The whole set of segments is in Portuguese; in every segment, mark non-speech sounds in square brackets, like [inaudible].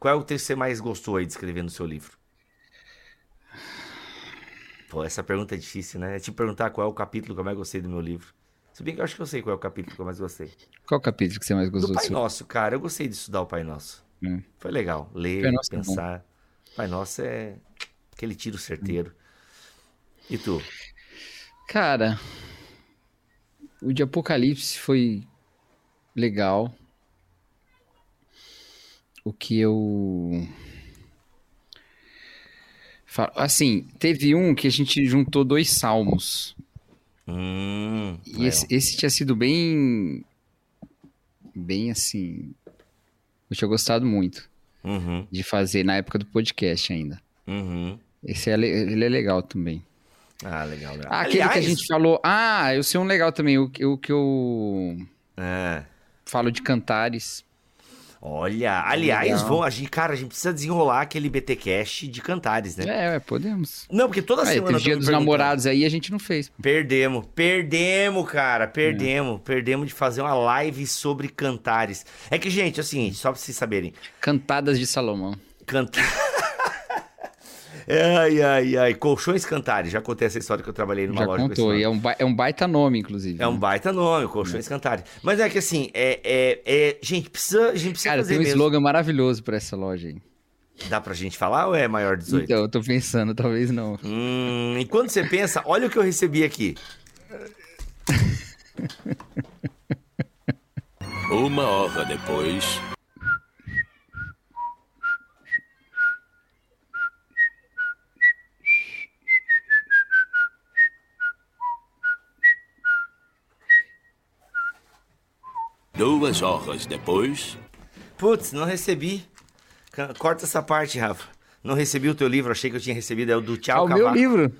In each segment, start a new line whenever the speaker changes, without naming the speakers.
Qual é o texto que você mais gostou aí de escrever no seu livro? Pô, essa pergunta é difícil, né? É te perguntar qual é o capítulo que eu mais gostei do meu livro. Se bem que eu acho que eu sei qual é o capítulo que eu mais gostei.
Qual o capítulo que você mais gostou?
Do Pai
seu?
Nosso, cara. Eu gostei de estudar o Pai Nosso.
Hum.
Foi legal. Ler,
Pai Nosso é
pensar. Pai Nosso é aquele tiro certeiro. E tu?
Cara, o de Apocalipse foi legal. O que eu. Assim, teve um que a gente juntou dois salmos.
Hum,
E esse, esse tinha sido bem. Bem assim. Eu tinha gostado muito
Uhum,
de fazer na época do podcast ainda.
uhum.
Esse é, le- ele é legal também.
Ah, legal, legal.
Ah, aquele que a
Aliás-
gente falou. Ah, eu sei um legal também. O, que- o que eu
É.
falo de cantares.
Olha, aliás, gente, cara, a gente precisa desenrolar aquele BTcast de cantares, né?
É, podemos.
Não, porque toda
Ah,
semana
o dia dos namorados aí a gente não fez.
Perdemos, perdemos, cara, perdemos,
É.
perdemos de fazer uma live sobre cantares. É que, gente, é o seguinte, só pra vocês saberem,
Cantadas de Salomão.
cantar. [laughs] ai, ai, ai, colchões cantares, já contei essa história que eu trabalhei numa
Já
loja com esse
contou.
nome.
E é um, ba- é um baita nome, inclusive.
É um
né?
baita nome, colchões cantares. Mas é que assim, é, é, é- gente, precisa, a gente precisa
Cara,
fazer
tem um
mesmo.
slogan maravilhoso pra essa loja aí.
Dá pra gente falar ou é maior de 18?
Então, eu tô pensando, talvez não.
Hum, enquanto você pensa, olha o que eu recebi aqui.
Uma hora depois. Duas horas depois.
Putz, não recebi. Corta essa parte, Rafa. Não recebi o teu livro, achei que eu tinha recebido. É o do
Ah,
Tchau
o meu
Cavaco.
livro.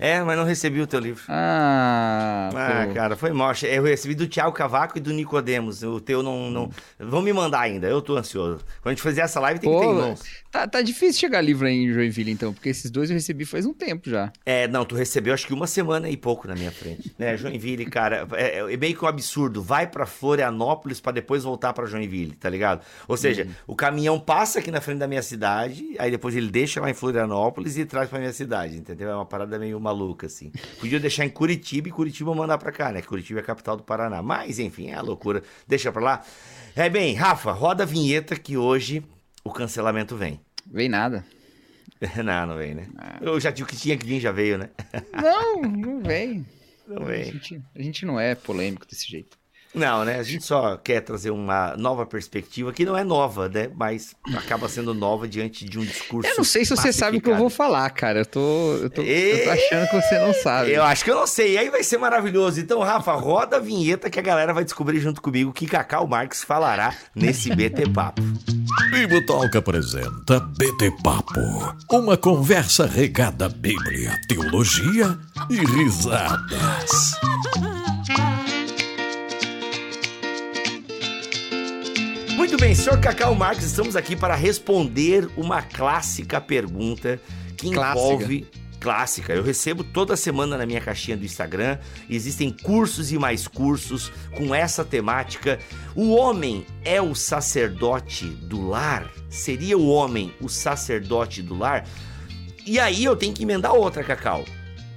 É, mas não recebi o teu livro.
Ah,
Ah,
pô.
cara, foi mal. Eu recebi do Thiago Cavaco e do Nicodemos. O teu não, não. Vão me mandar ainda, eu tô ansioso. Quando a gente fizer essa live, tem que ter em
Pô,
mãos.
tá, tá difícil chegar livro aí em Joinville, então, porque esses dois eu recebi faz um tempo já.
É, não, tu recebeu acho que uma semana e pouco na minha frente. Né, [laughs] Joinville, cara, é, é meio que um absurdo. Vai pra Florianópolis pra depois voltar pra Joinville, tá ligado? Ou seja, o caminhão passa aqui na frente da minha cidade, aí depois ele deixa lá em Florianópolis e traz pra minha cidade, entendeu? É uma parada meio maluca, assim. Podia deixar em Curitiba e Curitiba mandar pra cá, né? Curitiba é a capital do Paraná. Mas, enfim, é a loucura. Deixa pra lá. É bem, Rafa, roda a vinheta que hoje o cancelamento vem.
Vem nada. [laughs]
não, não vem, né? Eu já tinha o que tinha que vir, já veio, né?
Não, não vem.
Não
A
vem.
gente, a gente não é polêmico desse jeito.
Não, né? A gente só quer trazer uma nova perspectiva, que não é nova, né? Mas acaba sendo nova diante de um discurso.
Eu não sei se você sabe o que eu vou falar, cara. Eu tô, eu tô, eu tô achando que você não sabe.
Eu acho que eu não sei. E aí vai ser maravilhoso. Então, Rafa, roda a vinheta que a galera vai descobrir junto comigo o que Cacau Marques falará nesse BT Papo.
Bibo Talk apresenta BT Papo, uma conversa regada à Bíblia, teologia e risadas.
Muito bem, senhor Cacau Marques, estamos aqui para responder uma clássica pergunta que
Clássica.
envolve. Clássica, eu recebo toda semana na minha caixinha do Instagram. Existem cursos e mais cursos com essa temática. O homem é o sacerdote do lar? Seria o homem o sacerdote do lar? E aí eu tenho que emendar outra, Cacau.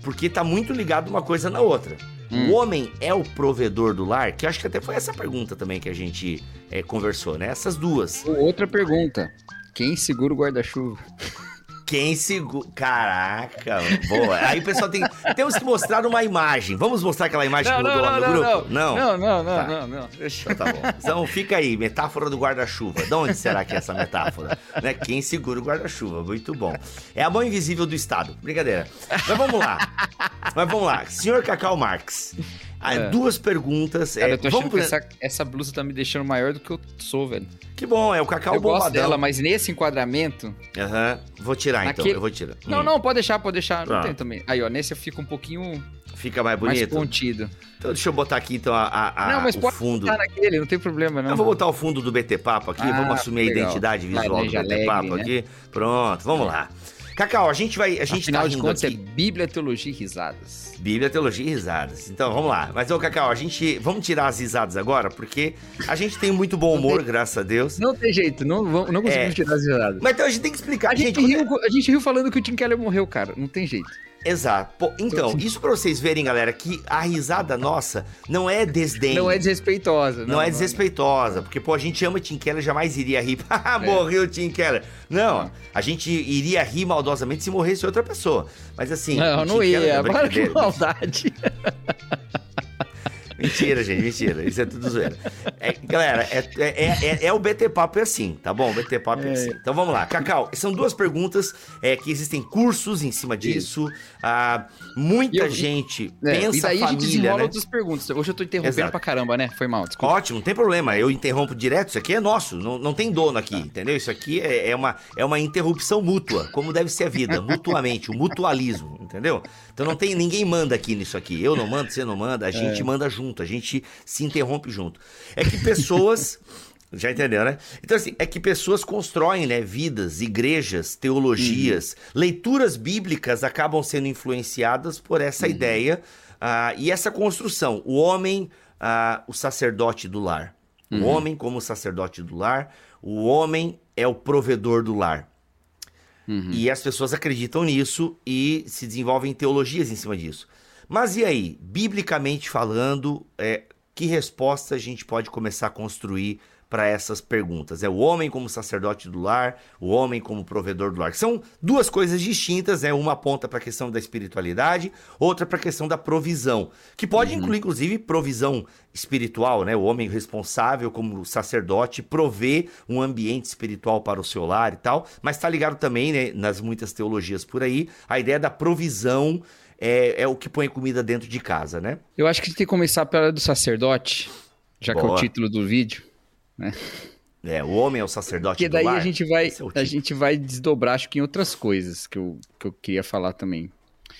Porque tá muito ligado uma coisa na outra.
Hum.
O homem é o provedor do lar? Que eu acho que até foi essa pergunta também que a gente é, conversou, né? Essas duas.
Outra pergunta. Quem segura o guarda-chuva?
Quem segura. Caraca, boa. Aí o pessoal tem. Temos que mostrar uma imagem. Vamos mostrar aquela imagem que rodou lá no grupo?
não. Não, não, não,
Tá.
não, não. Deixa-
Então tá bom. Então fica aí, metáfora do guarda-chuva. De onde será que é essa metáfora? Né? Quem segura o guarda-chuva? Muito bom. É a mão invisível do Estado. Brincadeira. Mas vamos lá. Mas vamos lá. Senhor Cacau Marx. Ah,
É.
Duas perguntas.
Cara,
é,
eu tô achando
vamos
que essa, essa blusa tá me deixando maior do que eu sou, velho.
Que bom, é o Cacau
eu gosto
bombadão.
dela, mas nesse enquadramento...
Aham. Vou tirar então,
Aquele-
eu vou tirar.
Não,
Hum.
não, pode deixar, pode deixar. Não
Tá.
tem também. Aí, ó, nesse eu fico um pouquinho
Fica mais
mais
bonito.
contido.
Então deixa eu botar aqui então a, a- a-
não, mas
o
pode
fundo.
botar naquele, não tem problema, não.
Eu vou botar o fundo do BT Papo aqui,
Ah,
vamos assumir a
legal.
identidade visual do BT
alegre,
Papo
né?
aqui. Pronto, vamos lá. Cacau, a gente vai. A gente
Afinal
tá
de contas,
aqui.
é Bíblia, Teologia e Risadas.
Bíblia, teologia e risadas. Então, vamos lá. Mas, ô, Cacau, a gente. Vamos tirar as risadas agora, porque a gente tem muito bom humor, graças a Deus.
Não tem jeito, não, não conseguimos
É.
tirar as risadas.
Mas então a gente tem que explicar.
A gente,
é-
riu, a gente riu falando que o Tim Keller morreu, cara. Não tem jeito.
Exato. Pô, então, isso pra vocês verem, galera, que a risada nossa não é desdém.
Não é desrespeitosa.
Não, é desrespeitosa, porque, pô, a gente ama Tim Keller, jamais iria rir. [laughs] Ah, morreu o Tim Keller. Não, a gente iria rir maldosamente se morresse outra pessoa. Mas assim.
Não, não
Keller-
ia.
é
Para que maldade. [laughs]
Mentira, gente, mentira. Isso é tudo zoeira. É, galera, é, é, é, é o BT Papo é assim, tá bom? O BT Papo é, assim. Então vamos lá. Cacau, são duas perguntas é, que existem cursos em cima disso. Ah, muita
E eu-
gente
É,
pensa
e daí a gente
família,
desenrola
né?
outras perguntas. Hoje eu tô interrompendo
Exato.
pra caramba, né? Foi mal, desculpa.
Ótimo, não tem problema. Eu interrompo direto. Isso aqui é nosso. Não, não tem dono aqui, entendeu? Isso aqui é, é uma, é uma interrupção mútua, como deve ser a vida, [laughs] mutuamente, o mutualismo, entendeu? Então não tem ninguém manda aqui nisso aqui. Eu não mando, você não manda, a gente manda junto, a gente se interrompe junto. É que pessoas. [laughs] Já entendeu, né? Então, assim, é que pessoas constroem, né, vidas, igrejas, teologias, leituras bíblicas acabam sendo influenciadas por essa ideia ah, e essa construção. O homem, ah, o sacerdote do lar. O homem como sacerdote do lar, o homem é o provedor do lar. E as pessoas acreditam nisso e se desenvolvem teologias em cima disso. Mas e aí, biblicamente falando, é, que resposta a gente pode começar a construir para essas perguntas? É o homem como sacerdote do lar, o homem como provedor do lar. São duas coisas distintas, né? Uma aponta para a questão da espiritualidade, outra para a questão da provisão, que pode incluir inclusive provisão espiritual, né? O homem responsável como sacerdote provê um ambiente espiritual para o seu lar e tal, mas está ligado também, né, nas muitas teologias por aí, a ideia da provisão é, é o que põe comida dentro de casa, né?
Eu acho que a gente tem que começar pela do sacerdote, já que é
Boa.
o título do vídeo.
É, o homem é o sacerdote
Porque
do
daí
lar.
a gente vai,
é
a gente vai desdobrar, acho que em outras coisas que eu, que eu queria falar também.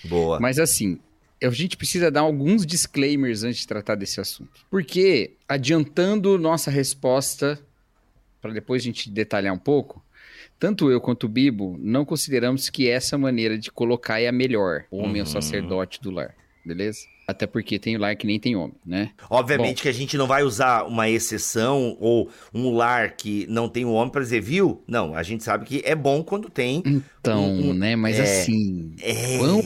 Boa.
Mas assim, a gente precisa dar alguns disclaimers antes de tratar desse assunto. Porque, adiantando nossa resposta, para depois a gente detalhar um pouco, tanto eu quanto o Bibo não consideramos que essa maneira de colocar é a melhor. O homem é o
Uhum.
sacerdote do lar, beleza? Até porque tem lar que nem tem homem, né?
Obviamente que a gente não vai usar uma exceção ou um lar que não tem um homem para dizer, viu? Não, a gente sabe que é bom quando tem.
Então,
Um- um-
né? Mas
é.
assim,
É...
Quão-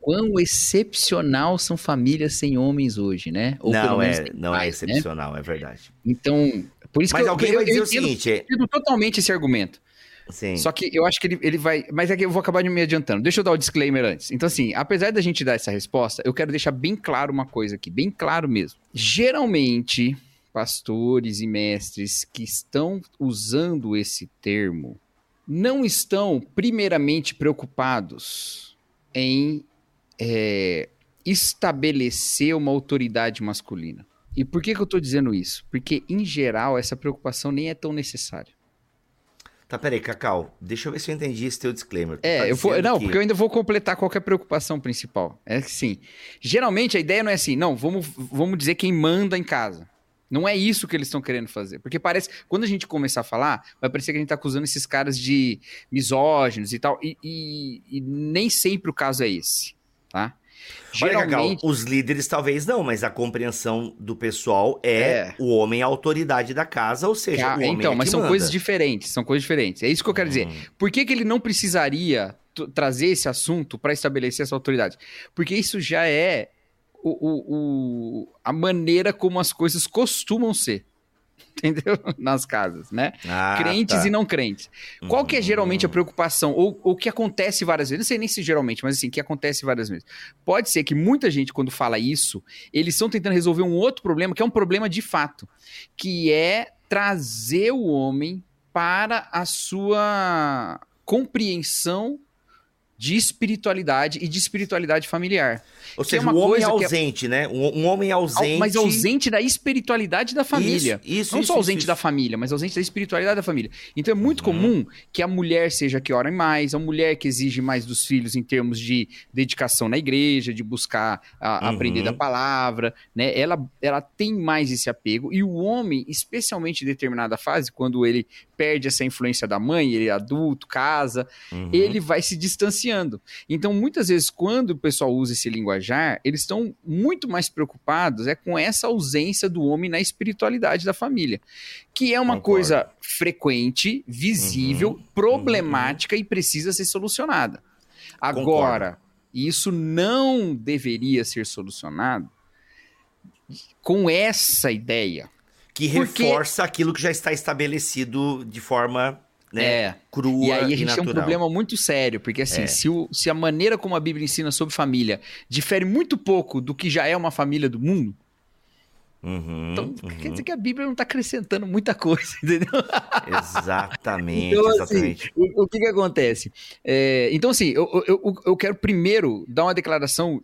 quão excepcional são famílias sem homens hoje, né? Ou pelo
Não, é, não é
pais, né?
excepcional, é verdade.
Então, por isso
Mas
que eu,
alguém
eu,
vai dizer
eu
o
entendo,
seguinte, é,
entendo totalmente esse argumento.
Sim,
Só que eu acho que ele, ele vai. Mas é que eu vou acabar me adiantando. Deixa eu dar o disclaimer antes. Então, assim, apesar da gente dar essa resposta, eu quero deixar bem claro uma coisa aqui, bem claro mesmo. Geralmente, pastores e mestres que estão usando esse termo não estão primeiramente preocupados em é, estabelecer uma autoridade masculina. E por que, que eu tô dizendo isso? Porque, em geral, essa preocupação nem é tão necessária.
Tá, peraí, Cacau, deixa eu ver se eu entendi esse teu disclaimer. Tu
É,
tá
eu vou, não,
que-
porque eu ainda vou completar qualquer preocupação principal. É que sim. Geralmente a ideia não é assim, não, vamos, vamos dizer quem manda em casa. Não é isso que eles estão querendo fazer. Porque parece, quando a gente começar a falar, vai parecer que a gente tá acusando esses caras de misóginos e tal. E, e- e nem sempre o caso é esse, tá?
Olha, Cacau,
Geralmente.
os líderes talvez não, mas a compreensão do pessoal é,
É.
o homem a autoridade da casa, ou seja,
Ca-
o homem
então,
é
mas são
manda.
coisas diferentes, são coisas diferentes. É isso que eu quero dizer.
Hum.
Por que, que ele não precisaria trazer esse assunto para estabelecer essa autoridade? Porque isso já é o, o- o- a maneira como as coisas costumam ser. [laughs] Entendeu? Nas casas, né?
Ah,
crentes
tá.
e não crentes. Qual que é geralmente a
Hum.
preocupação? Ou o que acontece várias vezes? Não sei nem se geralmente, mas assim, que acontece várias vezes. Pode ser que muita gente, quando fala isso, eles estão tentando resolver um outro problema, que é um problema de fato, que é trazer o homem para a sua compreensão de espiritualidade e de espiritualidade familiar.
Ou
Que
seja,
é uma
o homem
que é-
ausente, né? Um, um homem ausente.
Mas ausente da espiritualidade da família.
Isso, isso,
Não
isso,
só ausente
isso,
da família, mas ausente da espiritualidade da família. Então é muito
Uhum.
comum que a mulher seja que ora mais, a mulher que exige mais dos filhos em termos de dedicação na igreja, de buscar a-
Uhum.
aprender da palavra, né? Ela, ela tem mais esse apego. E o homem, especialmente em determinada fase, quando ele perde essa influência da mãe, ele é adulto, casa,
Uhum.
ele vai se distanciando. Então, muitas vezes, quando o pessoal usa esse linguajar, eles estão muito mais preocupados é com essa ausência do homem na espiritualidade da família, que é uma
Concordo.
coisa frequente, visível,
Uhum.
problemática e precisa ser solucionada. Agora, isso não deveria ser solucionado com essa ideia.
Que
Porque-
reforça aquilo que já está estabelecido de forma né,
É.
crua
E aí a gente tem um problema muito sério, porque assim,
É.
se, o- se a maneira como a Bíblia ensina sobre família difere muito pouco do que já é uma família do mundo,
Uhum,
então
uhum.
quer dizer que a Bíblia não está acrescentando muita coisa, [laughs] entendeu?
Exatamente,
Então, assim,
exatamente.
o, o que que acontece? É, então, assim, eu, eu- eu quero primeiro dar uma declaração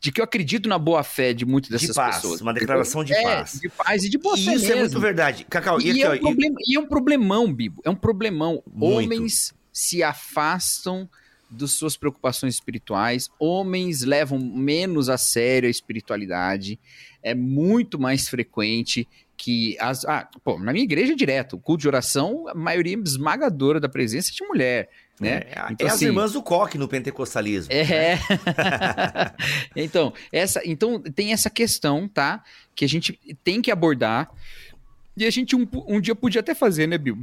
de que eu acredito na boa fé de muitas dessas
De paz,
pessoas.
uma declaração de
É,
paz.
De paz e de boa
E
fé
isso é
mesmo.
muito verdade. Cacau, e,
E, é um problema, e é um problemão, Bibo. É um problemão.
Muito.
Homens se afastam das suas preocupações espirituais, homens levam menos a sério a espiritualidade. É muito mais frequente que as. Ah, pô, na minha igreja é direto. O culto de oração, a maioria esmagadora da presença é de mulher. Né?
é,
Então,
é as
assim,
irmãs do coque no pentecostalismo.
é. [laughs] então, essa, então, tem essa questão, tá? Que a gente tem que abordar. E a gente um, um dia podia até fazer, né, Bill?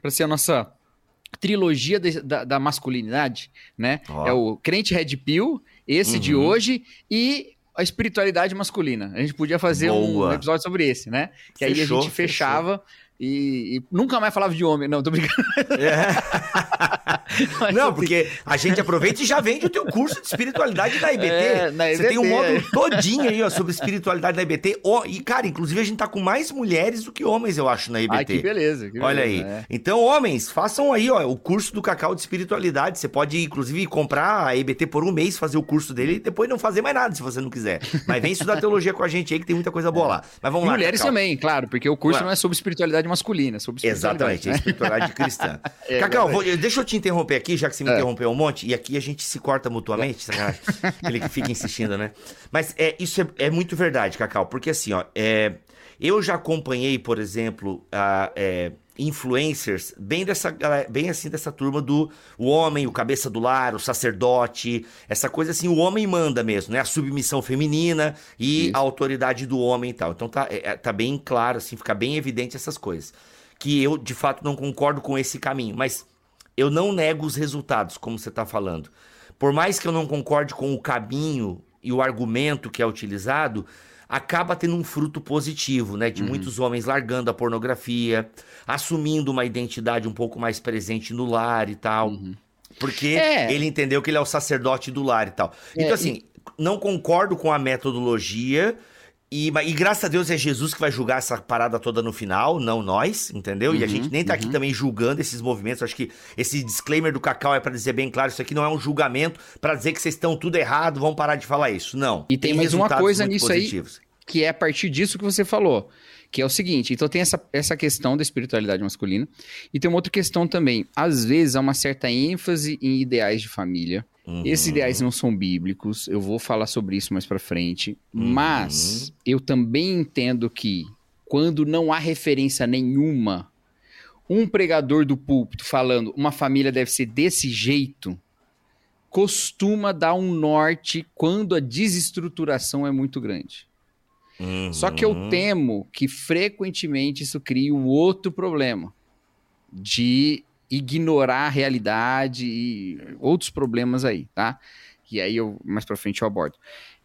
Pra ser a nossa trilogia de- da, da masculinidade, né?
Ó.
É o crente Red Pill, esse de
Uhum.
hoje, e a espiritualidade masculina. A gente podia fazer um episódio sobre esse, né? Que aí a
Fechou,
gente fechava e, e nunca mais falava de homem. Não, tô brincando. [laughs] Mas,
Não,
assim,
porque a gente aproveita e já vende o teu curso de espiritualidade da IBT.
É, na
Você tem um
IBT,
módulo
é.
todinho aí, ó, sobre espiritualidade da IBT. Ó, e, cara, inclusive a gente tá com mais mulheres do que homens, eu acho, na IBT.
Ai, que beleza. que
Olha aí.
beleza, é.
Então, homens, façam aí, ó, o curso do Cacau de Espiritualidade. Você pode, inclusive, comprar a EBT por um mês, fazer o curso dele e depois não fazer mais nada, se você não quiser. Mas vem estudar teologia com a gente aí, que tem muita coisa boa lá. Mas vamos
E
lá,
mulheres
Cacau.
também, claro, porque o curso não é sobre espiritualidade masculina, é sobre.
Exatamente, é
né?
espiritualidade [laughs] cristã.
É,
Cacau, vou- deixa eu te interromper aqui, já que você me
É.
interrompeu um monte, e aqui a gente se corta mutuamente, sacanagem. Aquele que fica insistindo, né? Mas é, isso é, é muito verdade, Cacau, porque assim, ó, é, eu já acompanhei, por exemplo, a, é, influencers bem dessa bem assim dessa turma do o homem, o cabeça do lar, o sacerdote, essa coisa assim, o homem manda mesmo, né? A submissão feminina e
Isso.
a autoridade do homem e tal. Então tá, é, é, tá bem claro, assim, fica bem evidente essas coisas. Que eu, de fato, não concordo com esse caminho, mas eu não nego os resultados, como você está falando. Por mais que eu não concorde com o caminho e o argumento que é utilizado, acaba tendo um fruto positivo, né?
Uhum.
De muitos homens largando a pornografia, assumindo uma identidade um pouco mais presente no lar e tal. Porque
É.
ele entendeu que ele é o sacerdote do lar e tal.
É,
Então, assim, não concordo com a metodologia. E, mas- e graças a Deus é Jesus que vai julgar essa parada toda no final, não nós, entendeu? e a
Uhum,
gente nem tá aqui também julgando esses movimentos. Acho que esse disclaimer do Cacau é pra dizer bem claro: isso aqui não é um julgamento pra dizer que vocês estão tudo errado, vão parar de falar isso. Não.
E tem mais uma coisa nisso aí. Que é a partir disso que você falou. Que é o seguinte, então tem essa, essa questão da espiritualidade masculina, e tem uma outra questão também. Às vezes há uma certa ênfase em ideais de família.
Uhum.
Esses ideais não são bíblicos, eu vou falar sobre isso mais pra frente.
Uhum.
Mas eu também entendo que quando não há referência nenhuma, um pregador do púlpito falando uma família deve ser desse jeito, costuma dar um norte quando a desestruturação é muito grande. Só que eu
Uhum.
temo que frequentemente isso cria um outro problema de ignorar a realidade e outros problemas aí, tá? E aí eu mais pra frente eu abordo.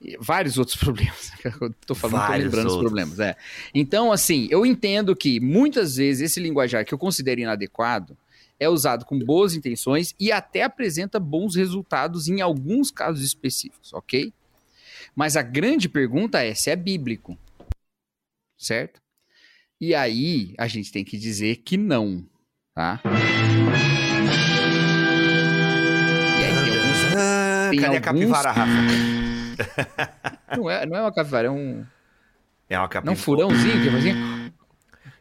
E Vários [laughs] outros problemas. [laughs] Eu tô falando, tô
Vários
lembrando os
outros.
problemas, é. Então, assim, eu entendo que muitas vezes esse linguajar que eu considero inadequado é usado com boas intenções e até apresenta bons resultados em alguns casos específicos, ok? Mas a grande pergunta é se é bíblico. Certo? E aí a gente tem que dizer que não, tá? E aí tem um
Ah,
Tem
cadê a
alguns-
capivara, Rafa? [laughs]
Não é, não é uma capivara, é um.
É uma capivara.
um furãozinho que fazia.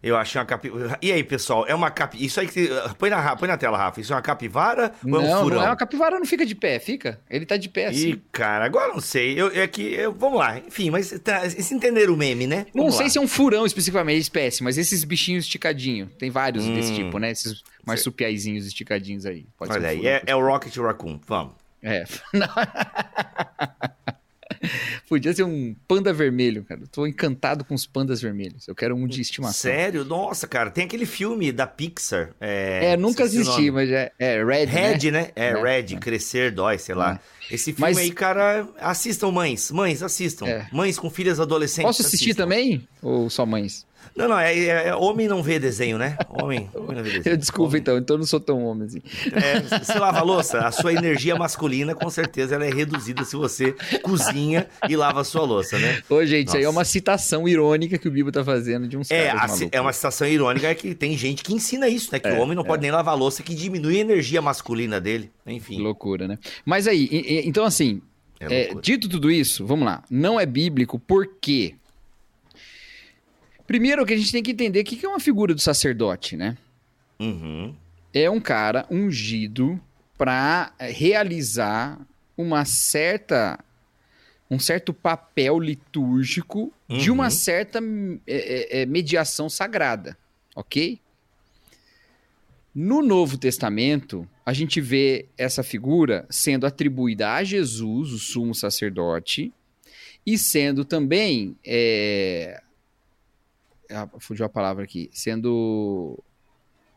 Eu achei uma capivara. E aí, pessoal, é uma cap... Isso aí que. Põe na, põe na tela, Rafa. Isso é uma capivara ou é um
Não,
furão?
não é uma capivara, não fica de pé, fica. Ele tá de pé assim.
Ih, cara, agora não sei. Eu, é que. eu- vamos lá. Enfim, mas tá, vocês entenderam o meme, né?
Não
Vamos
sei
lá.
se é um furão especificamente, espécie, mas esses bichinhos esticadinhos. Tem vários
Hum.
desse tipo, né? Esses marsupiaizinhos esticadinhos aí. Pode ser
Olha
um
aí, é, é o Rocket Raccoon. Vamos.
É. [laughs] [laughs] Podia ser um panda vermelho, cara. Eu tô encantado com os pandas vermelhos. Eu quero um de estimação.
Sério? Nossa, cara, tem aquele filme da Pixar. É,
É, nunca assisti, mas é, é Red,
Red, né? É,
É,
Red, Crescer, Dói, sei lá. Esse filme
Mas-
aí, cara, assistam, mães. Mães, assistam.
É.
Mães com filhas adolescentes.
Posso assistir
assistam.
também? Ou só mães?
Não, não, é, é- é- homem não vê desenho, né? Homem, [laughs] homem não vê desenho.
Eu desculpa
Homem-
então, então eu não sou tão homem assim.
É, você lava a louça, a sua energia masculina, com certeza, ela é reduzida se você cozinha e lava a sua louça, né?
Ô, gente, isso aí é
Nossa.
uma citação irônica que o Bibo tá fazendo de uns
É, a- é uma situação irônica que tem gente que ensina isso, né? Que o homem não pode nem lavar a louça, que diminui a energia masculina dele. Enfim.
Loucura, né? Mas aí, então assim,
É
é, dito tudo isso, vamos lá. Não é bíblico, por quê? Primeiro que a gente tem que entender o que que é uma figura do sacerdote, né?
Uhum.
É um cara ungido para realizar uma certa um certo papel litúrgico de uma
Uhum.
certa é, é, mediação sagrada, ok? No Novo Testamento, a gente vê essa figura sendo atribuída a Jesus, o sumo sacerdote, e sendo também. É... fugiu a palavra aqui. Sendo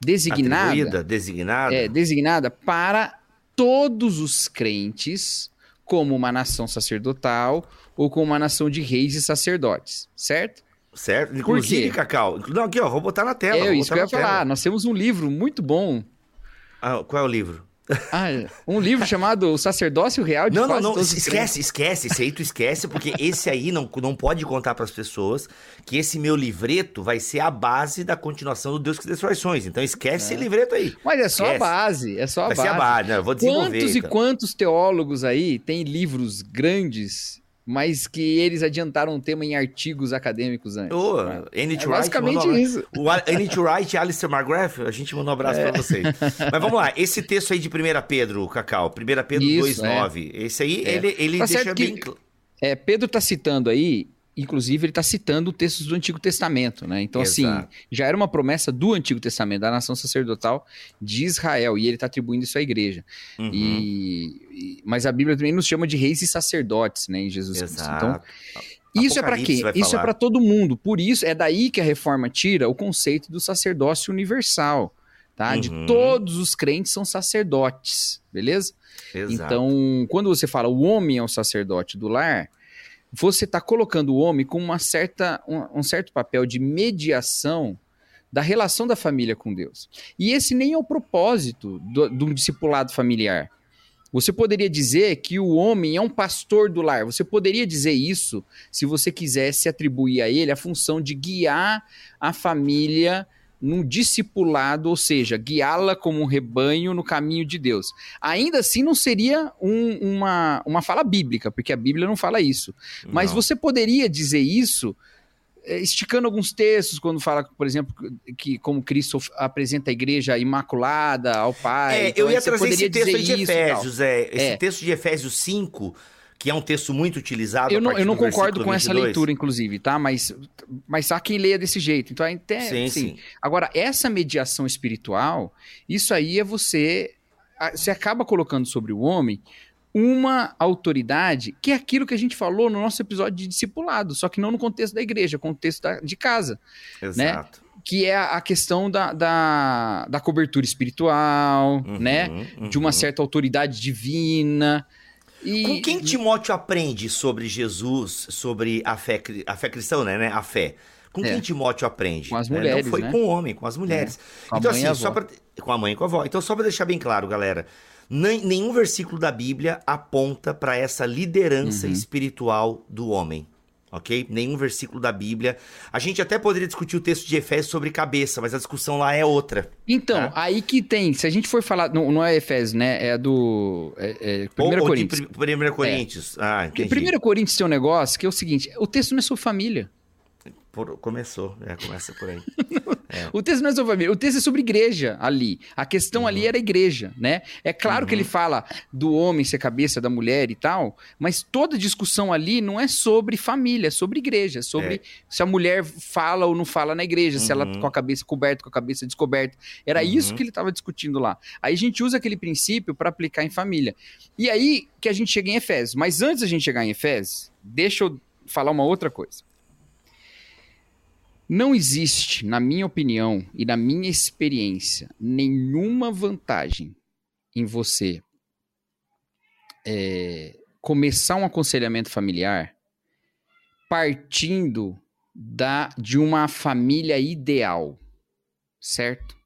designada,
Atribuída, designada.
é, designada para todos os crentes como uma nação sacerdotal ou como uma nação de reis e sacerdotes, certo?
Certo? Inclusive? Cacau. Não, aqui, ó, vou botar na tela.
é isso que eu ia
tela.
falar. Nós temos um livro muito bom.
Ah, qual é o livro?
Ah, um livro chamado O Sacerdócio Real de
Não, não, não. Esquece, esquece. Esse aí tu esquece, porque esse aí não, não pode contar pras pessoas que esse meu livreto vai ser a base da continuação do Deus que destrói sonhos. Então esquece esse livreto aí.
Mas é só a
Esquece.
base, é só a
Vai
base.
ser a base, né? Eu vou desenvolver.
Quantos e
então.
quantos teólogos aí têm livros grandes, mas que eles adiantaram o tema em artigos acadêmicos antes?
Ô,
É
N.T. Wright
basicamente
mandou
isso.
O A- N.T. Wright e Alistair McGrath, a gente mandou um abraço
É.
pra vocês. Mas vamos lá, [laughs] esse texto aí de 1 Pedro, Cacau, 1 Pedro
Isso,
2,9, esse aí,
É.
ele, ele
Tá
deixa bem...
que- É, Pedro está citando aí, inclusive ele está citando textos do Antigo Testamento, né? Então, assim,
Exato.
já era uma promessa do Antigo Testamento, da nação sacerdotal de Israel, e ele está atribuindo isso à igreja.
Uhum,
E, e- mas a Bíblia também nos chama de reis e sacerdotes, né, em Jesus Cristo.
Exato.
Então, isso é para quê? Isso é para todo mundo. Por isso, é daí que a reforma tira o conceito do sacerdócio universal, tá? De
Uhum.
todos os crentes são sacerdotes, beleza?
Exato.
Então, quando você fala o homem é o sacerdote do lar, você está colocando o homem com uma certa, um, um certo papel de mediação da relação da família com Deus. E esse nem é o propósito do, do discipulado familiar. Você poderia dizer que o homem é um pastor do lar. Você poderia dizer isso se você quisesse atribuir a ele a função de guiar a família num discipulado, ou seja, guiá-la como um rebanho no caminho de Deus. Ainda assim, não seria um- uma, uma fala bíblica, porque a Bíblia não fala isso. Mas
Não.
você poderia dizer isso eh, esticando alguns textos, quando fala, por exemplo, que como Cristo apresenta a igreja imaculada ao Pai.
É,
Então,
eu ia trazer esse
poderia
texto de. Efésios, é, esse
É.
texto de Efésios 5, que é um texto muito utilizado
Eu não, eu não
do
concordo com essa
22.
leitura, inclusive, tá? Mas, mas há quem leia desse jeito. Então, até,
Sim,
assim,
sim.
Agora, essa mediação espiritual, isso aí é você. Você acaba colocando sobre o homem uma autoridade que é aquilo que a gente falou no nosso episódio de discipulado, só que não no contexto da igreja, contexto da- de casa,
Exato.
que é a questão da, da, da cobertura espiritual,
Uhum,
né? De uma
uhum.
certa autoridade divina. E,
Com quem Timóteo aprende sobre Jesus, sobre a fé, a fé cristã, né? né? A fé. Com
É.
quem Timóteo aprende?
Com as
né?
mulheres,
Não foi
né?
com o homem, com as mulheres.
Com a
então,
mãe e
assim, só pra, com a mãe e com a avó. Então, só para deixar bem claro, galera, nenhum versículo da Bíblia aponta para essa liderança
Uhum.
espiritual do homem. Ok? Nenhum versículo da Bíblia. A gente até poderia discutir o texto de Efésios sobre cabeça, mas a discussão lá é outra.
Então,
Tá.
aí que tem, se a gente for falar, não, não é Efésios, né? É do. É, é, 1
Ou, ou de
Coríntios.
Pri- 1 Coríntios. Ah,
Porque
entendi.
1 Coríntios tem um negócio que é o seguinte: o texto não é sobre família.
Por- começou, é, começa por aí. [laughs]
O texto não é sobre família, o texto é sobre igreja ali. A questão ali era a igreja, né? É claro que ele fala do homem ser cabeça da mulher e tal, mas toda discussão ali não é sobre família, é sobre igreja, é sobre se a mulher fala ou não fala na igreja, se ela
Uhum.
com a cabeça coberta, com a cabeça descoberta. Era
Uhum.
isso que ele estava discutindo lá. Aí a gente usa aquele princípio para aplicar em família. E aí que a gente chega em Efésios. Mas antes da gente chegar em Efésios, deixa eu falar uma outra coisa. Não existe, na minha opinião e na minha experiência, nenhuma vantagem em você é, começar um aconselhamento familiar partindo da, de uma família ideal, certo?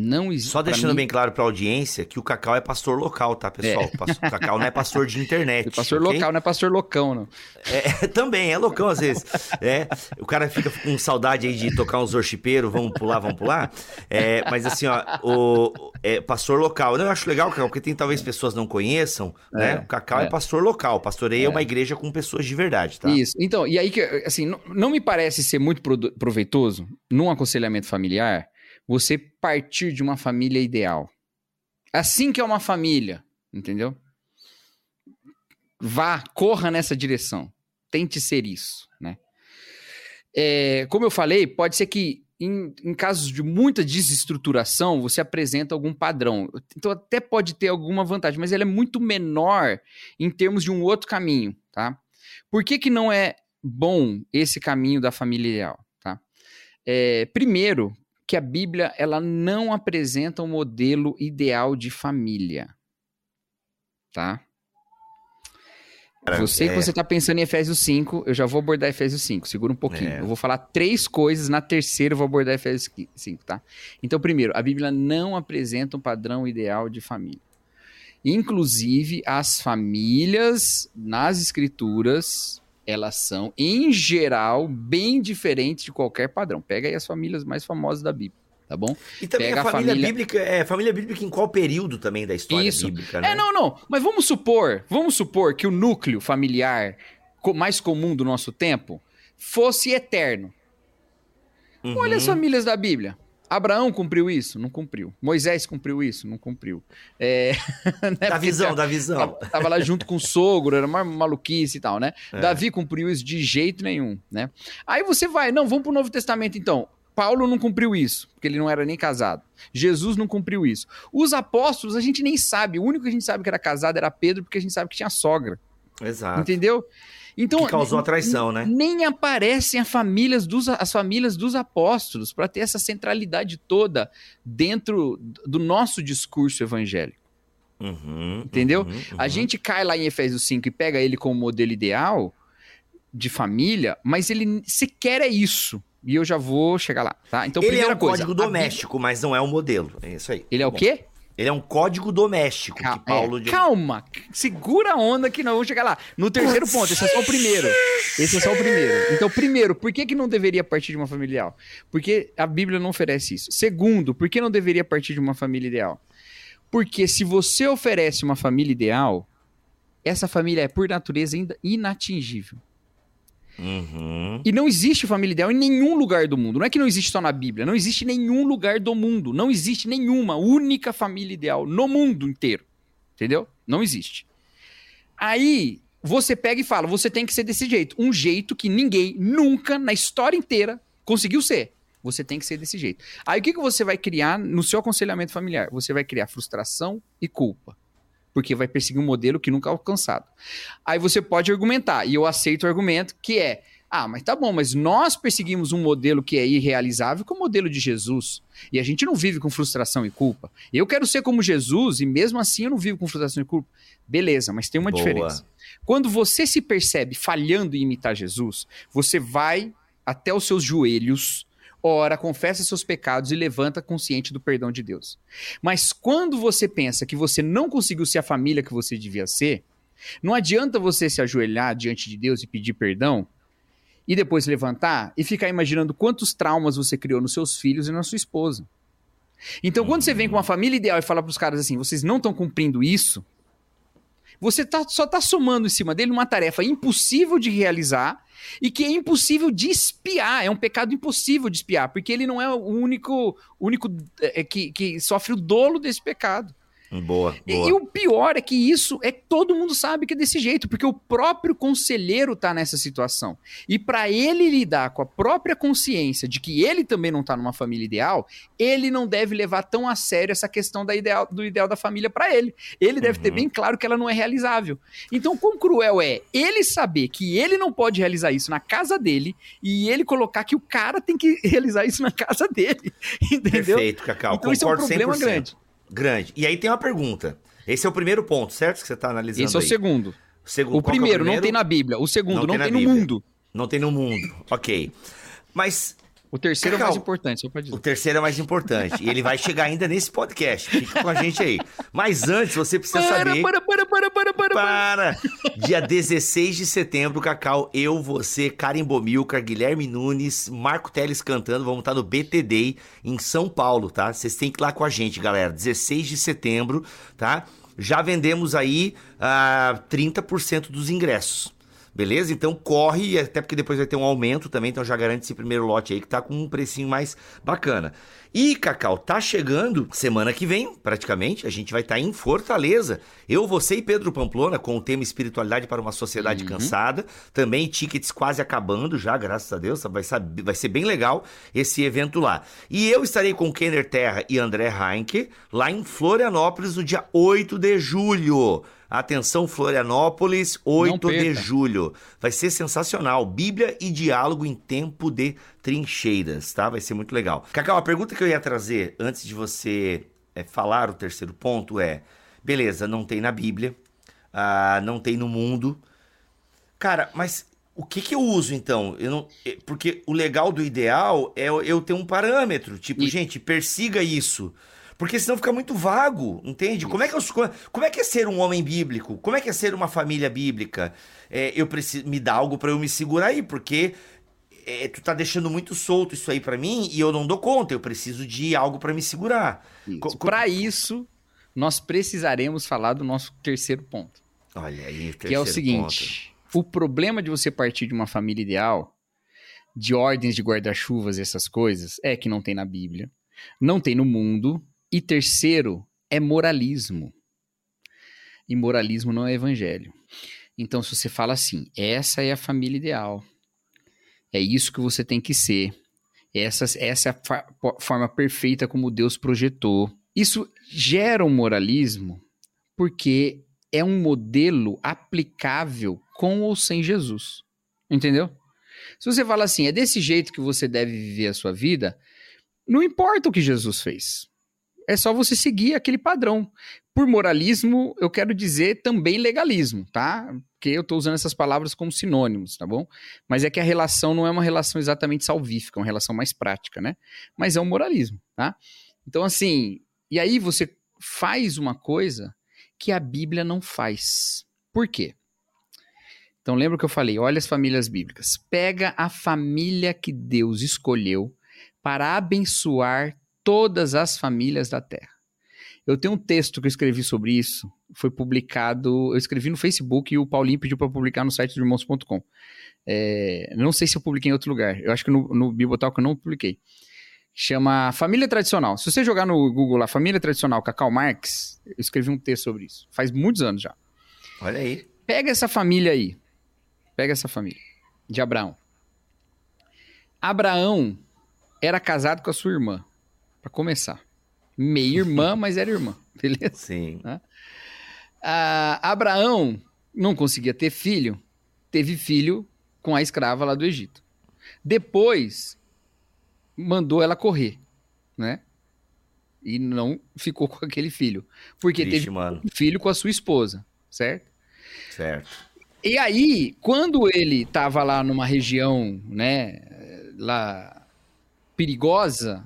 Não existe.
Só deixando
mim-
bem claro pra audiência que o Cacau é pastor local, tá, pessoal? Pas- O Cacau não é pastor de internet. [laughs]
Pastor
ok?
local, não é pastor loucão, não.
É, também, é loucão às vezes. É, o cara fica com saudade aí de tocar uns orchipeiros, vamos pular, vamos pular. É, mas assim, ó, o é, pastor local. Eu acho legal, Cacau, porque tem talvez pessoas não conheçam, né? O Cacau é,
é.
pastor local. Pastoreia é uma igreja com pessoas de verdade, tá?
Isso. Então, e aí que, assim, não, não me parece ser muito proveitoso num aconselhamento familiar você partir de uma família ideal. Assim que é uma família, entendeu? Vá, corra nessa direção. Tente ser isso, né? É, como eu falei, pode ser que em, em casos de muita desestruturação, você apresenta algum padrão. Então, até pode ter alguma vantagem, mas ela é muito menor em termos de um outro caminho, tá? Por que, que não é bom esse caminho da família ideal, tá? É, primeiro, que a Bíblia ela não apresenta um modelo ideal de família, tá? Eu sei que
é.
você está pensando em Efésios 5, eu já vou abordar Efésios 5, segura um pouquinho.
É.
Eu vou falar três coisas, na terceira eu vou abordar Efésios 5, tá? Então, primeiro, a Bíblia não apresenta um padrão ideal de família. Inclusive, as famílias nas escrituras, elas são, em geral, bem diferentes de qualquer padrão. Pega aí as famílias mais famosas da Bíblia, tá bom?
E também
Pega
a
a
família,
família-
bíblica, é família bíblica em qual período também da história
Isso.
bíblica, né?
É, não, não. Mas vamos supor, vamos supor que o núcleo familiar mais comum do nosso tempo fosse eterno.
Uhum.
Olha as famílias da Bíblia. Abraão cumpriu isso? Não cumpriu. Moisés cumpriu isso? Não cumpriu. É... [laughs] né,
Da visão, da visão.
Tava, tava lá junto com o sogro, era uma maluquice e tal, né?
É.
Davi cumpriu isso de jeito nenhum, né? Aí você vai, não, vamos pro Novo Testamento então. Paulo não cumpriu isso, porque ele não era nem casado. Jesus não cumpriu isso. Os apóstolos a gente nem sabe. O único que a gente sabe que era casado era Pedro, porque a gente sabe que tinha sogra.
Exato.
Entendeu? Então,
Que causou a traição, né?
nem aparecem as famílias dos, as famílias dos apóstolos para ter essa centralidade toda dentro do nosso discurso evangélico.
Uhum,
Entendeu?
uhum,
A
uhum.
gente cai lá em Efésios 5 e pega ele como modelo ideal de família, mas ele sequer é isso. E eu já vou chegar lá, tá? Então,
Ele é
primeira
um
coisa.
código
a Bíblia-
doméstico, mas não é um modelo. É isso aí.
Ele é o
Bom,
quê?
Ele é um código doméstico
Cal-
que Paulo...
é,
de-
Calma, segura a onda que nós vamos chegar lá. No terceiro ponto, esse é só o primeiro. Esse é só o primeiro. Então, primeiro, por que, que não deveria partir de uma família ideal? Porque a Bíblia não oferece isso. Segundo, por que não deveria partir de uma família ideal? Porque se você oferece uma família ideal, essa família é, por natureza, ainda inatingível.
Uhum.
E não existe família ideal em nenhum lugar do mundo. Não é que não existe só na Bíblia. Não existe nenhum lugar do mundo. Não existe nenhuma única família ideal no mundo inteiro. Entendeu? Não existe. Aí você pega e fala: você tem que ser desse jeito. Um jeito que ninguém nunca na história inteira conseguiu ser. Você tem que ser desse jeito. Aí o que, que você vai criar no seu aconselhamento familiar? Você vai criar frustração e culpa. Porque vai perseguir um modelo que nunca é alcançado. Aí você pode argumentar, e eu aceito o argumento, que é: ah, mas tá bom, mas nós perseguimos um modelo que é irrealizável com o modelo de Jesus. E a gente não vive com frustração e culpa. Eu quero ser como Jesus, e mesmo assim eu não vivo com frustração e culpa. Beleza, mas tem uma
Boa.
diferença. Quando você se percebe falhando em imitar Jesus, você vai até os seus joelhos, ora, confessa seus pecados e levanta consciente do perdão de Deus. Mas quando você pensa que você não conseguiu ser a família que você devia ser, não adianta você se ajoelhar diante de Deus e pedir perdão e depois levantar e ficar imaginando quantos traumas você criou nos seus filhos e na sua esposa. Então, quando você vem com uma família ideal e fala para os caras assim, vocês não estão cumprindo isso, você tá, só está somando em cima dele uma tarefa impossível de realizar e que é impossível de espiar. É um pecado impossível de espiar, porque ele não é o único, único é, que, que sofre o dolo desse pecado.
Boa,
E,
boa.
e o pior é que isso é que todo mundo sabe que é desse jeito, porque o próprio conselheiro tá nessa situação. E para ele lidar com a própria consciência de que ele também não tá numa família ideal, ele não deve levar tão a sério essa questão da ideal, do ideal da família para ele. Ele deve ter
Uhum.
bem claro que ela não é realizável. Então, quão cruel é ele saber que ele não pode realizar isso na casa dele e ele colocar que o cara tem que [laughs] realizar isso na casa dele. [laughs] Entendeu?
Perfeito, Cacau.
Então, isso é um
Concordo
problema
100%.
grande.
Grande. E aí tem uma pergunta. Esse é o primeiro ponto, certo? Que você está analisando
Esse é o
aí.
segundo.
segundo.
O
qual que é
primeiro, não tem na Bíblia. O segundo, não,
na
tem no
Bíblia.
mundo.
Não tem no mundo. Ok. Mas
O terceiro é o
Cacau,
mais importante, só pra dizer.
o terceiro é mais importante. E ele vai chegar ainda nesse podcast. Fica com a gente aí. Mas antes, você precisa saber...
para, para, para, para, para, para.
Para! Dia 16 de setembro, Cacau, eu, você, Karen Bomilcar, Guilherme Nunes, Marco Teles cantando, vamos estar no BTD em São Paulo, tá? Vocês têm que ir lá com a gente, galera. 16 de setembro, tá? Já vendemos aí ah, 30% dos ingressos. Beleza? Então corre, até porque depois vai ter um aumento também, então já garante esse primeiro lote aí que tá com um precinho mais bacana. E, Cacau, tá chegando semana que vem, praticamente, a gente vai estar em Fortaleza. Eu, você e Pedro Pamplona com o tema Espiritualidade para uma Sociedade Cansada. Também tickets quase acabando já, graças a Deus. Vai, ser- vai ser bem legal esse evento lá. E eu estarei com Kenner Terra e André Heinke lá em Florianópolis no dia 8 de julho. Atenção, Florianópolis, 8 de julho. Vai ser sensacional. Bíblia e diálogo em tempo de trincheiras, tá? Vai ser muito legal. Cacau, a pergunta que eu ia trazer antes de você é, falar o terceiro ponto é: beleza, não tem na Bíblia, ah, não tem no mundo. Cara, mas o que que eu uso então? Eu não, é, porque o legal do ideal é eu eu ter um parâmetro. Tipo,
E-
gente, persiga isso. Porque senão fica muito vago, entende? Como é, que eu, como é que é ser um homem bíblico? Como é que é ser uma família bíblica? É, eu preciso me dar algo pra eu me segurar aí, porque é, tu tá deixando muito solto isso aí pra mim e eu não dou conta. Eu preciso de algo pra me segurar.
Para isso, nós precisaremos falar do nosso terceiro ponto.
Olha aí,
que é o
terceiro
seguinte: o problema de você partir de uma família ideal, de ordens de guarda-chuvas, essas coisas, é que não tem na Bíblia, não tem no mundo. E terceiro, é moralismo. E moralismo não é evangelho. Então, se você fala assim, essa é a família ideal, é isso que você tem que ser, essa, essa é a forma perfeita como Deus projetou. Isso gera um moralismo porque é um modelo aplicável com ou sem Jesus. Entendeu? Se você fala assim, é desse jeito que você deve viver a sua vida, não importa o que Jesus fez. É só você seguir aquele padrão. Por moralismo, eu quero dizer também legalismo, tá? Porque eu estou usando essas palavras como sinônimos, tá bom? Mas é que a relação não é uma relação exatamente salvífica, é uma relação mais prática, né? Mas é um moralismo, tá? Então, assim, e aí você faz uma coisa que a Bíblia não faz. Por quê? Então, lembra que eu falei? Olha as famílias bíblicas. Pega a família que Deus escolheu para abençoar todas as famílias da terra. Eu tenho um texto que eu escrevi sobre isso, foi publicado, eu escrevi no Facebook e o Paulinho pediu para publicar no site do irmãos.com. É, não sei se eu publiquei em outro lugar, eu acho que no, no Bibotalk eu não publiquei. Chama Família Tradicional. Se você jogar no Google lá, Família Tradicional, Cacau Marx, eu escrevi um texto sobre isso. Faz muitos anos já.
Olha aí.
Pega essa família aí. Pega essa família de Abraão. Abraão era casado com a sua irmã, para começar. Meia irmã, [laughs] mas era irmã, beleza?
Sim.
Ah, Abraão não conseguia ter filho, teve filho com a escrava lá do Egito. Depois mandou ela correr, né? E não ficou com aquele filho, porque
Triste,
teve
mano.
um filho com a sua esposa, certo?
Certo.
E aí, quando ele tava lá numa região, né, lá perigosa,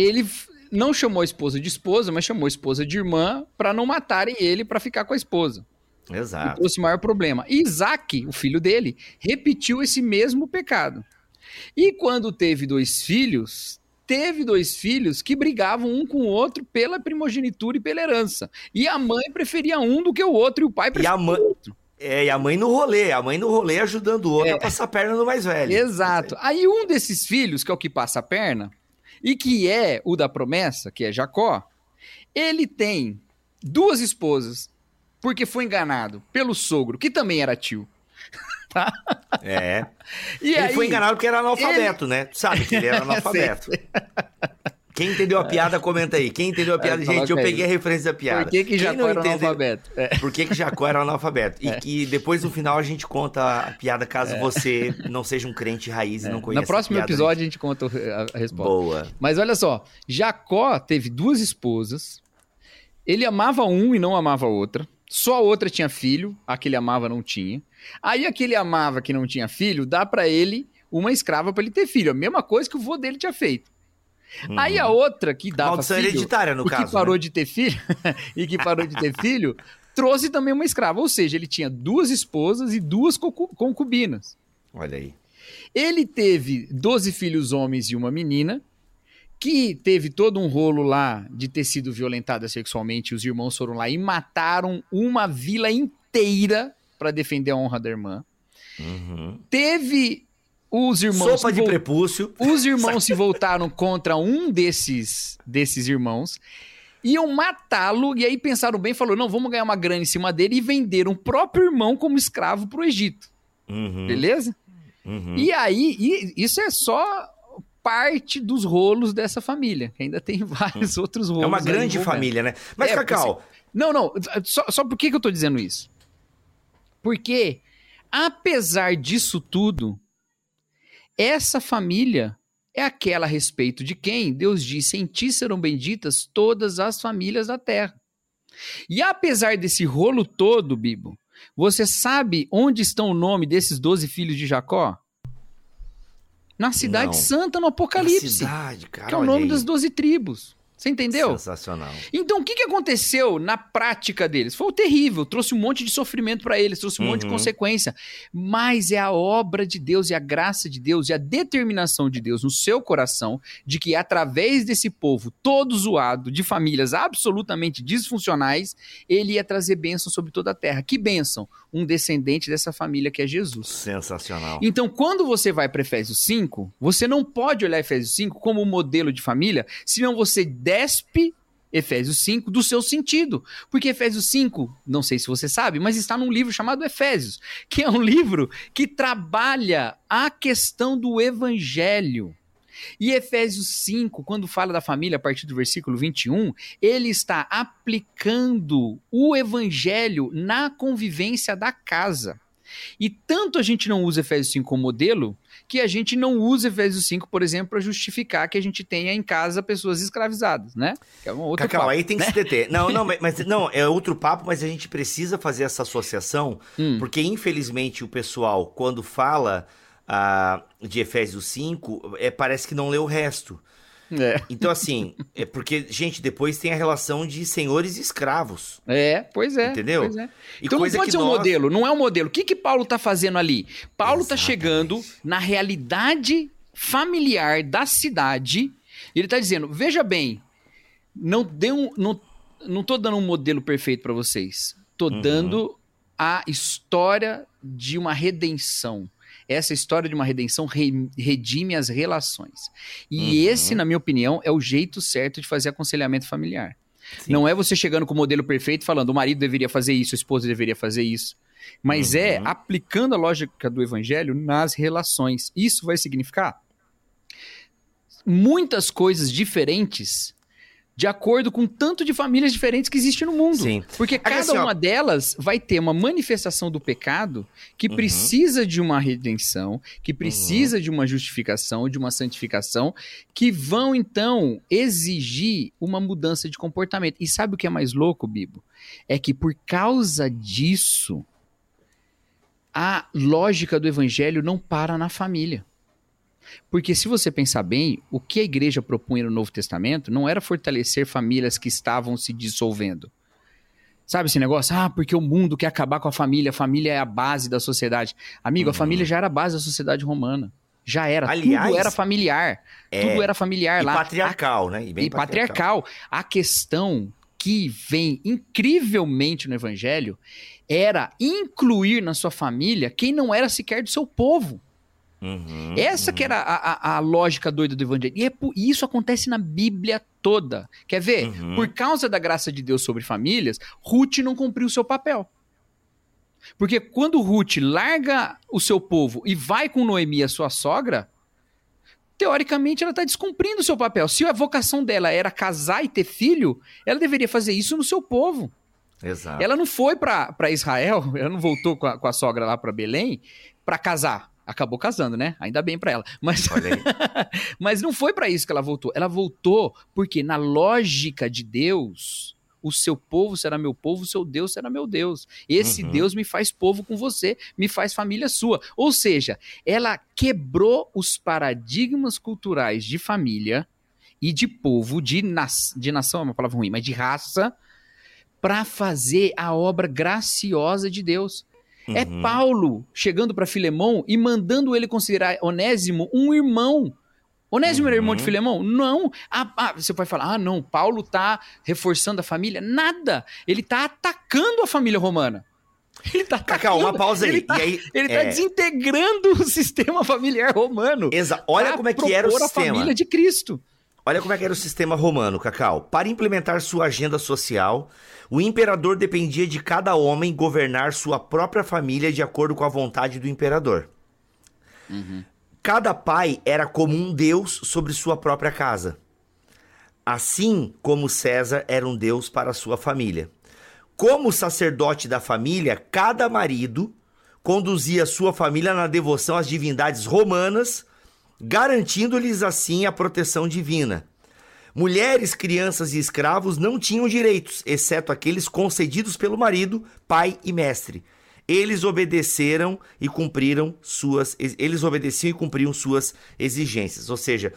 ele não chamou a esposa de esposa, mas chamou a esposa de irmã para não matarem ele para ficar com a esposa. E
Exato.
trouxe maior problema. E Isaac, o filho dele, repetiu esse mesmo pecado. E quando teve dois filhos, teve dois filhos que brigavam um com o outro pela primogenitura e pela herança. E a mãe preferia um do que o outro, e o pai
E
preferia
a mãe.
o outro.
É, e a mãe no rolê, a mãe no rolê ajudando o outro
É.
a passar a perna no mais velho.
Exato. Aí um desses filhos, que é o que passa a perna, e que é o da promessa, que é Jacó, ele tem duas esposas, porque foi enganado pelo sogro, que também era tio. [laughs]
É.
E
ele
aí,
foi enganado porque era analfabeto, né? Tu sabe que ele era [laughs] analfabeto. Quem entendeu a piada, comenta aí. Quem entendeu a piada,
É,
gente, eu
aí.
peguei a referência da piada.
Por que, que Jacó era
entendeu-
analfabeto? É.
Por que, que Jacó era analfabeto? E que depois no final a gente conta a piada caso você não seja um crente raiz e não conheça
É. No próximo
a piada.
episódio a gente conta a, resposta.
Boa.
Mas olha só, Jacó teve duas esposas, ele amava um e não amava a outra, só a outra tinha filho, a que ele amava não tinha. Aí a que ele amava que não tinha filho, dá pra ele uma escrava pra ele ter filho, a mesma coisa que o vô dele tinha feito. Aí a outra que dava
Maldição
filho,
hereditária, no
o que
caso.
parou
né?
de ter filho [laughs] e que parou de ter filho, trouxe também uma escrava, ou seja, ele tinha duas esposas e duas concu- concubinas.
Olha aí.
Ele teve 12 filhos homens e uma menina, que teve todo um rolo lá de ter sido violentada sexualmente. Os irmãos foram lá e mataram uma vila inteira para defender a honra da irmã.
Uhum.
Teve os irmãos.
Sopa de prepúcio.
Os irmãos [laughs] se voltaram contra um desses, desses irmãos. Iam matá-lo, e aí pensaram bem, falou: não, vamos ganhar uma grana em cima dele e venderam o próprio irmão como escravo pro Egito.
Uhum.
Beleza?
Uhum.
E aí, e isso é só parte dos rolos dessa família. que Ainda tem [laughs] vários outros rolos.
É uma grande família, né? Mas,
É,
Cacau,
Não, não. Só, só por que, que eu tô dizendo isso? Porque, apesar disso tudo, essa família é aquela a respeito de quem Deus disse: em ti serão benditas todas as famílias da terra. E apesar desse rolo todo, Bibo, você sabe onde estão o nome desses doze filhos de Jacó? Na cidade
Não.
santa, no
na
Apocalipse.
cidade, cara.
que é o nome
aí.
das doze tribos. Você entendeu?
Sensacional.
Então, o que, que aconteceu na prática deles? Foi terrível, trouxe um monte de sofrimento para eles, trouxe um monte de
Uhum.
consequência. Mas é a obra de Deus e a graça de Deus e a determinação de Deus no seu coração de que, através desse povo todo zoado, de famílias absolutamente disfuncionais, ele ia trazer bênção sobre toda a terra. Que bênção? Um descendente dessa família que é Jesus.
Sensacional.
Então, quando você vai para Efésios 5, você não pode olhar Efésios 5 como um modelo de família, senão você despe Efésios 5 do seu sentido. Porque Efésios 5, não sei se você sabe, mas está num livro chamado Efésios, que é um livro que trabalha a questão do evangelho. E Efésios 5, quando fala da família a partir do versículo 21, ele está aplicando o evangelho na convivência da casa. E tanto a gente não usa Efésios 5 como modelo, que a gente não usa Efésios 5, por exemplo, para justificar que a gente tenha em casa pessoas escravizadas, né? Que é um outro
Cacau,
papo,
aí tem que
né?
se deter. Não, não, mas, mas- não, é outro papo, mas a gente precisa fazer essa associação,
Hum.
porque infelizmente o pessoal, quando fala ah, de Efésios 5, é, parece que não lê o resto.
É.
Então, assim, é porque, gente, depois tem a relação de senhores e escravos.
É, pois é.
Entendeu?
pois é. Então não pode ser um
nós-
modelo, não é um modelo. O que que Paulo está fazendo ali? Paulo está chegando na realidade familiar da cidade. Ele está dizendo: veja bem, não dê um, não, não tô dando um modelo perfeito para vocês. Tô
Uhum.
dando a história de uma redenção. Essa história de uma redenção re- redime as relações. E
Uhum.
esse, na minha opinião, é o jeito certo de fazer aconselhamento familiar.
Sim.
Não é você chegando com o modelo perfeito falando o marido deveria fazer isso, a esposa deveria fazer isso. Mas é
Uhum.
aplicando a lógica do evangelho nas relações. Isso vai significar muitas coisas diferentes de acordo com o tanto de famílias diferentes que existe no mundo.
Sim.
Porque cada
assim,
uma delas vai ter uma manifestação do pecado que
Uhum.
precisa de uma redenção, que precisa de uma justificação, de uma santificação, que vão então exigir uma mudança de comportamento. E sabe o que é mais louco, Bibo? É que por causa disso, a lógica do evangelho não para na família. Porque se você pensar bem, o que a igreja propunha no Novo Testamento não era fortalecer famílias que estavam se dissolvendo. Sabe esse negócio? Ah, porque o mundo quer acabar com a família, a família é a base da sociedade. Amigo, a família já era a base da sociedade romana. Já era.
Aliás,
tudo era familiar.
é,
tudo era familiar
E
lá.
patriarcal, né?
A-
bem
e patriarcal. A questão que vem incrivelmente no evangelho era incluir na sua família quem não era sequer do seu povo.
Uhum,
Essa que era a, a- a lógica doida do evangelho. E, é e isso acontece na Bíblia toda. Quer ver?
Uhum.
Por causa da graça de Deus sobre famílias, Ruth não cumpriu o seu papel. Porque quando Ruth larga o seu povo e vai com Noemi, a sua sogra, teoricamente ela está descumprindo o seu papel. Se a vocação dela era casar e ter filho, ela deveria fazer isso no seu povo.
Exato.
Ela não foi para Israel, [laughs] ela não voltou com a, com a sogra lá para Belém para casar. Acabou casando, né? Ainda bem para ela. Mas, [laughs] mas não foi para isso que ela voltou. Ela voltou porque, na lógica de Deus, o seu povo será meu povo, o seu Deus será meu Deus. Esse
Uhum.
Deus me faz povo com você, me faz família sua. Ou seja, ela quebrou os paradigmas culturais de família e de povo, de, nas, de nação é uma palavra ruim, mas de raça, para fazer a obra graciosa de Deus. É
Uhum.
Paulo chegando para Filemão e mandando ele considerar Onésimo um irmão. Onésimo era irmão de
Uhum.
Filemão? Não. Ah, ah, você pode falar, ah, não, Paulo tá reforçando a família. Nada. Ele tá atacando a família romana. Ele tá atacando.
Cacau, uma pausa aí.
Ele tá,
aí
ele tá
é,
desintegrando o [laughs] sistema familiar romano.
exa- Olha como é que era o
propor a
sistema.
família de Cristo.
Olha como é que era o sistema romano, Cacau. Para implementar sua agenda social, o imperador dependia de cada homem governar sua própria família de acordo com a vontade do imperador. Cada pai era como um deus sobre sua própria casa. Assim como César era um deus para sua família. Como sacerdote da família, cada marido conduzia sua família na devoção às divindades romanas, garantindo-lhes assim a proteção divina. Mulheres, crianças e escravos não tinham direitos, exceto aqueles concedidos pelo marido, pai e mestre. Eles obedeceram e cumpriram suas eles obedeciam e cumpriam suas exigências. Ou seja,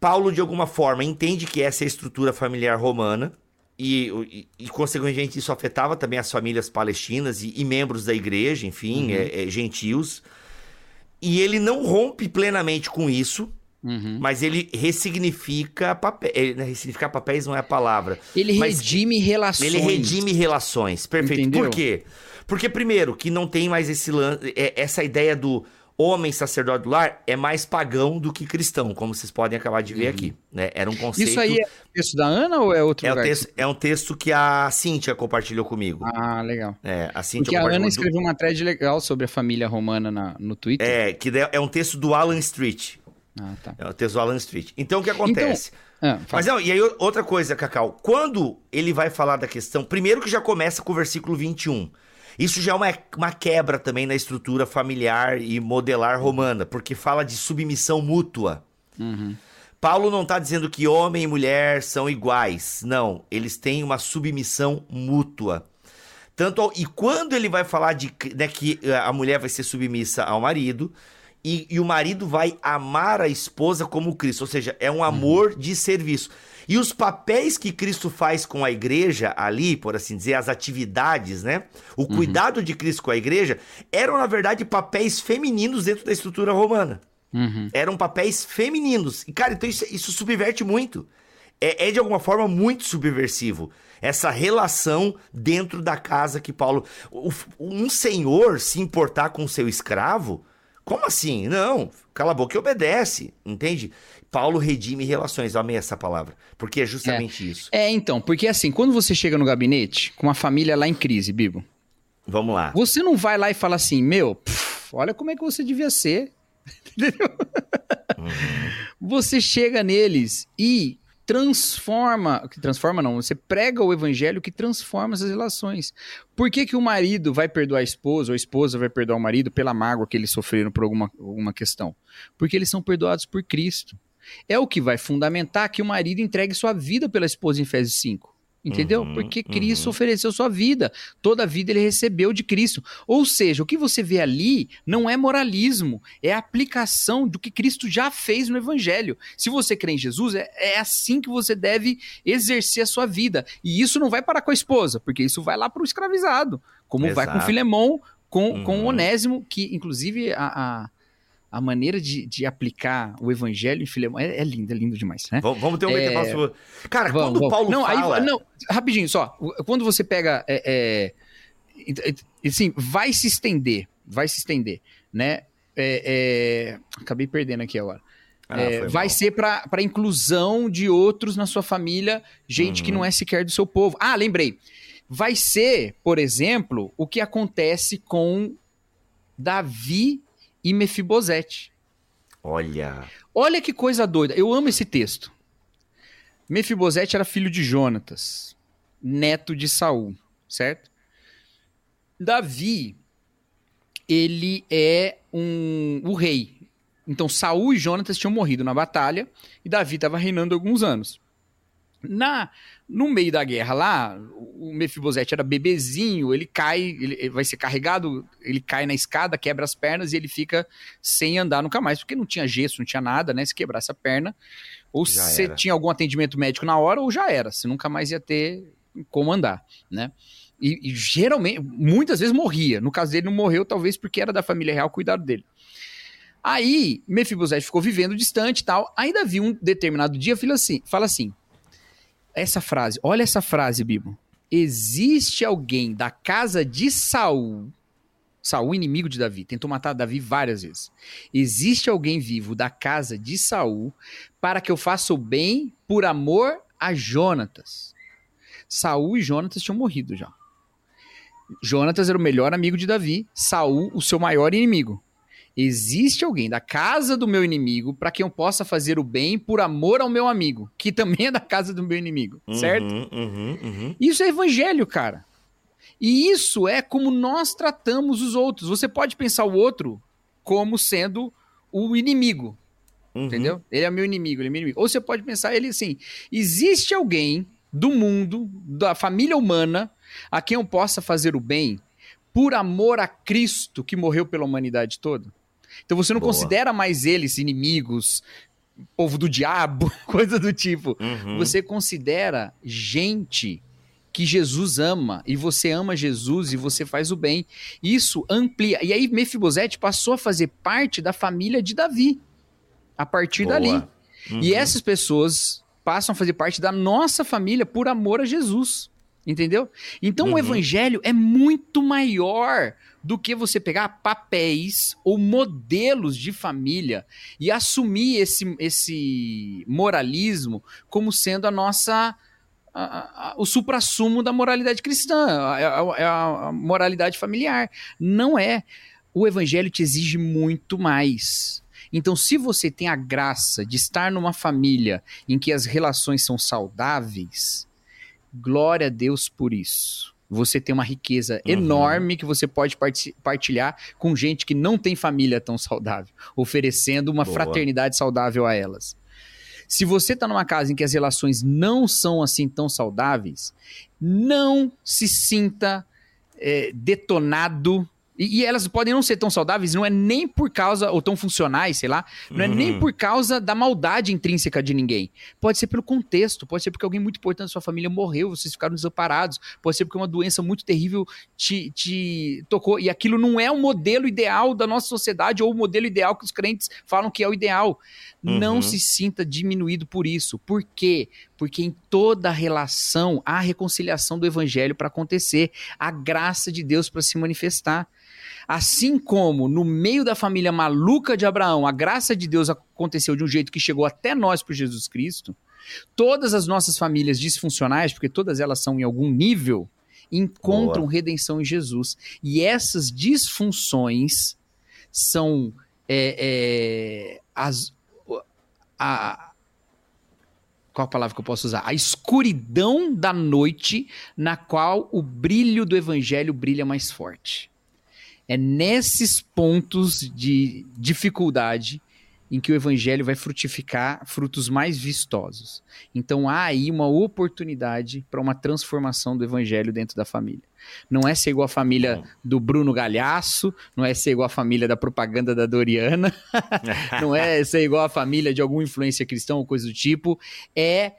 Paulo de alguma forma entende que essa é a estrutura familiar romana e, e, e, consequentemente isso afetava também as famílias palestinas e, e membros da igreja, enfim, é, é, gentios. E ele não rompe plenamente com isso,
Uhum.
mas ele ressignifica papéis. Ressignificar papéis não é a papalavra.
Ele
Mas
redime relações.
Ele redime relações. Perfeito.
Entendeu?
Por quê? Porque, primeiro, que não tem mais esse é- essa ideia do homem sacerdote do lar é mais pagão do que cristão, como vocês podem acabar de ver aqui. Né? Era um conceito.
Uhum. Isso aí é o texto da Ana ou é outro
é,
lugar?
texto, é um texto que a Cíntia compartilhou comigo.
Ah, legal.
É, a Cíntia
Porque a Ana escreveu uma thread legal sobre a família romana na- no Twitter.
É, que é um texto do Alan Street.
Ah, tá.
É o texto do Alan Street. Então, o que acontece?
Ah, fala.
Mas não, e aí outra coisa, Cacau. Quando ele vai falar da questão, primeiro que já começa com o versículo 21. Isso já é uma, uma quebra também na estrutura familiar e modelar romana, porque fala de submissão mútua.
Uhum.
Paulo não está dizendo que homem e mulher são iguais. Não, eles têm uma submissão mútua. Tanto ao- e quando ele vai falar de que- né, que eh, a mulher vai ser submissa ao marido e, e o marido vai amar a esposa como Cristo, ou seja, é um amor de serviço. E os papéis que Cristo faz com a igreja ali, por assim dizer, as atividades, né? O cuidado de Cristo com a igreja eram na verdade papéis femininos dentro da estrutura romana
Uhum.
eram papéis femininos. E, cara, então isso, isso subverte muito. É, é, de alguma forma muito subversivo. Essa relação dentro da casa que Paulo. o- um senhor se importar com seu escravo? Como assim? Não, cala a boca e obedece, entende? Paulo redime relações, eu amei essa palavra, porque é justamente isso.
É, então, porque assim, quando você chega no gabinete com uma família lá em crise, Bibo,
Vamos lá.
você não vai lá e fala assim, meu, pff, olha como é que você devia ser. [laughs] Entendeu? Você chega neles e transforma, que transforma não, você prega o evangelho que transforma essas relações. Por que, que o marido vai perdoar a esposa ou a esposa vai perdoar o marido pela mágoa que eles sofreram por alguma, alguma questão? Porque eles são perdoados por Cristo. É o que vai fundamentar que o marido entregue sua vida pela esposa em Efésios 5. Entendeu?
Uhum,
Porque Cristo
uhum.
ofereceu sua vida. Toda a vida ele recebeu de Cristo. Ou seja, o que você vê ali não é moralismo, é a aplicação do que Cristo já fez no Evangelho. Se você crê em Jesus, é, é assim que você deve exercer a sua vida. E isso não vai parar com a esposa, porque isso vai lá para o escravizado. Como vai com
Exato.
Filemão, com, com
Uhum.
Onésimo, que inclusive a, a, a maneira de, de aplicar o Evangelho em Filemão é, é lindo, é lindo demais, né?
Vamos, vamos ter um
É,
sobre- Cara,
Vamos,
quando o
vamos.
Paulo
não,
fala...
Aí, não, rapidinho, só. Quando você pega. É, é, assim, vai se estender. Vai se estender, né? É, é, acabei perdendo aqui agora.
Ah,
É, vai
mal.
ser para inclusão de outros na sua família, gente que
Uhum.
não é sequer do seu povo. Ah, lembrei. Vai ser, por exemplo, o que acontece com Davi e Mefibosete.
Olha...
Olha que coisa doida. Eu amo esse texto. Mefibosete era filho de Jonatas, neto de Saul, certo? Davi, ele é um, o rei. Então Saul e Jonatas tinham morrido na batalha e Davi estava reinando alguns anos. Na no meio da guerra lá, o Mefibosete era bebezinho, ele cai, ele vai ser carregado, ele cai na escada, quebra as pernas e ele fica sem andar nunca mais, porque não tinha gesso, não tinha nada, né? Se quebrasse a perna, ou
Já era.
tinha algum atendimento médico na hora, ou já era, você nunca mais ia ter como andar, né? E, e geralmente, muitas vezes morria. No caso dele, não morreu, talvez porque era da família real cuidado dele. Aí, Mefibosete ficou vivendo distante e tal. Ainda vi um determinado dia, fala assim, fala assim: essa frase, olha essa frase, Bibo. Existe alguém da casa de Saul, Saul inimigo de Davi, tentou matar Davi várias vezes. Existe alguém vivo da casa de Saul para que eu faça o bem por amor a Jonatas. Saul e Jonatas tinham morrido já. Jonatas era o melhor amigo de Davi, Saul o seu maior inimigo. Existe alguém da casa do meu inimigo para quem eu possa fazer o bem por amor ao meu amigo, que também é da casa do meu inimigo, certo?
Uhum, uhum, uhum.
Isso é evangelho, cara. E isso é como nós tratamos os outros. Você pode pensar o outro como sendo o inimigo,
Uhum.
entendeu? Ele é meu inimigo, ele é meu inimigo. Ou você pode pensar ele assim: existe alguém do mundo, da família humana, a quem eu possa fazer o bem por amor a Cristo que morreu pela humanidade toda? Então você não
Boa.
considera mais eles inimigos, povo do diabo, [laughs] coisa do tipo.
Uhum.
Você considera gente que Jesus ama e você ama Jesus e você faz o bem. Isso amplia. E aí Mefibosete passou a fazer parte da família de Davi a partir
Boa.
dali.
Uhum.
E essas pessoas passam a fazer parte da nossa família por amor a Jesus. Entendeu? Então o
Uhum.
evangelho é muito maior do que você pegar papéis ou modelos de família e assumir esse, esse moralismo como sendo a nossa. a- a- o suprassumo da moralidade cristã, a- a moralidade familiar. Não é. O evangelho te exige muito mais. Então, se você tem a graça de estar numa família em que as relações são saudáveis, glória a Deus por isso. Você tem uma riqueza
Uhum.
enorme que você pode parti- partilhar com gente que não tem família tão saudável, oferecendo uma
Boa.
fraternidade saudável a elas. Se você está numa casa em que as relações não são assim tão saudáveis, não se sinta é, detonado. E, e elas podem não ser tão saudáveis, não é nem por causa, ou tão funcionais, sei lá, não é nem
Uhum.
por causa da maldade intrínseca de ninguém. Pode ser pelo contexto, pode ser porque alguém muito importante da sua família morreu, vocês ficaram desamparados, pode ser porque uma doença muito terrível te, te tocou. E aquilo não é o modelo ideal da nossa sociedade, ou o modelo ideal que os crentes falam que é o ideal. Não
Uhum.
se sinta diminuído por isso. Por quê? Porque em toda relação há a reconciliação do evangelho para acontecer, a graça de Deus para se manifestar. Assim como no meio da família maluca de Abraão, a graça de Deus aconteceu de um jeito que chegou até nós por Jesus Cristo, todas as nossas famílias disfuncionais, porque todas elas são em algum nível, encontram
Boa.
redenção em Jesus. E essas disfunções são é, é, as, a, qual a palavra que eu posso usar? A escuridão da noite na qual o brilho do evangelho brilha mais forte. É nesses pontos de dificuldade em que o evangelho vai frutificar frutos mais vistosos. Então há aí uma oportunidade para uma transformação do evangelho dentro da família. Não é ser igual a família do Bruno Galhaço, não é ser igual a família da propaganda da Doriana, [laughs] não é ser igual a família de alguma influência cristã ou coisa do tipo, é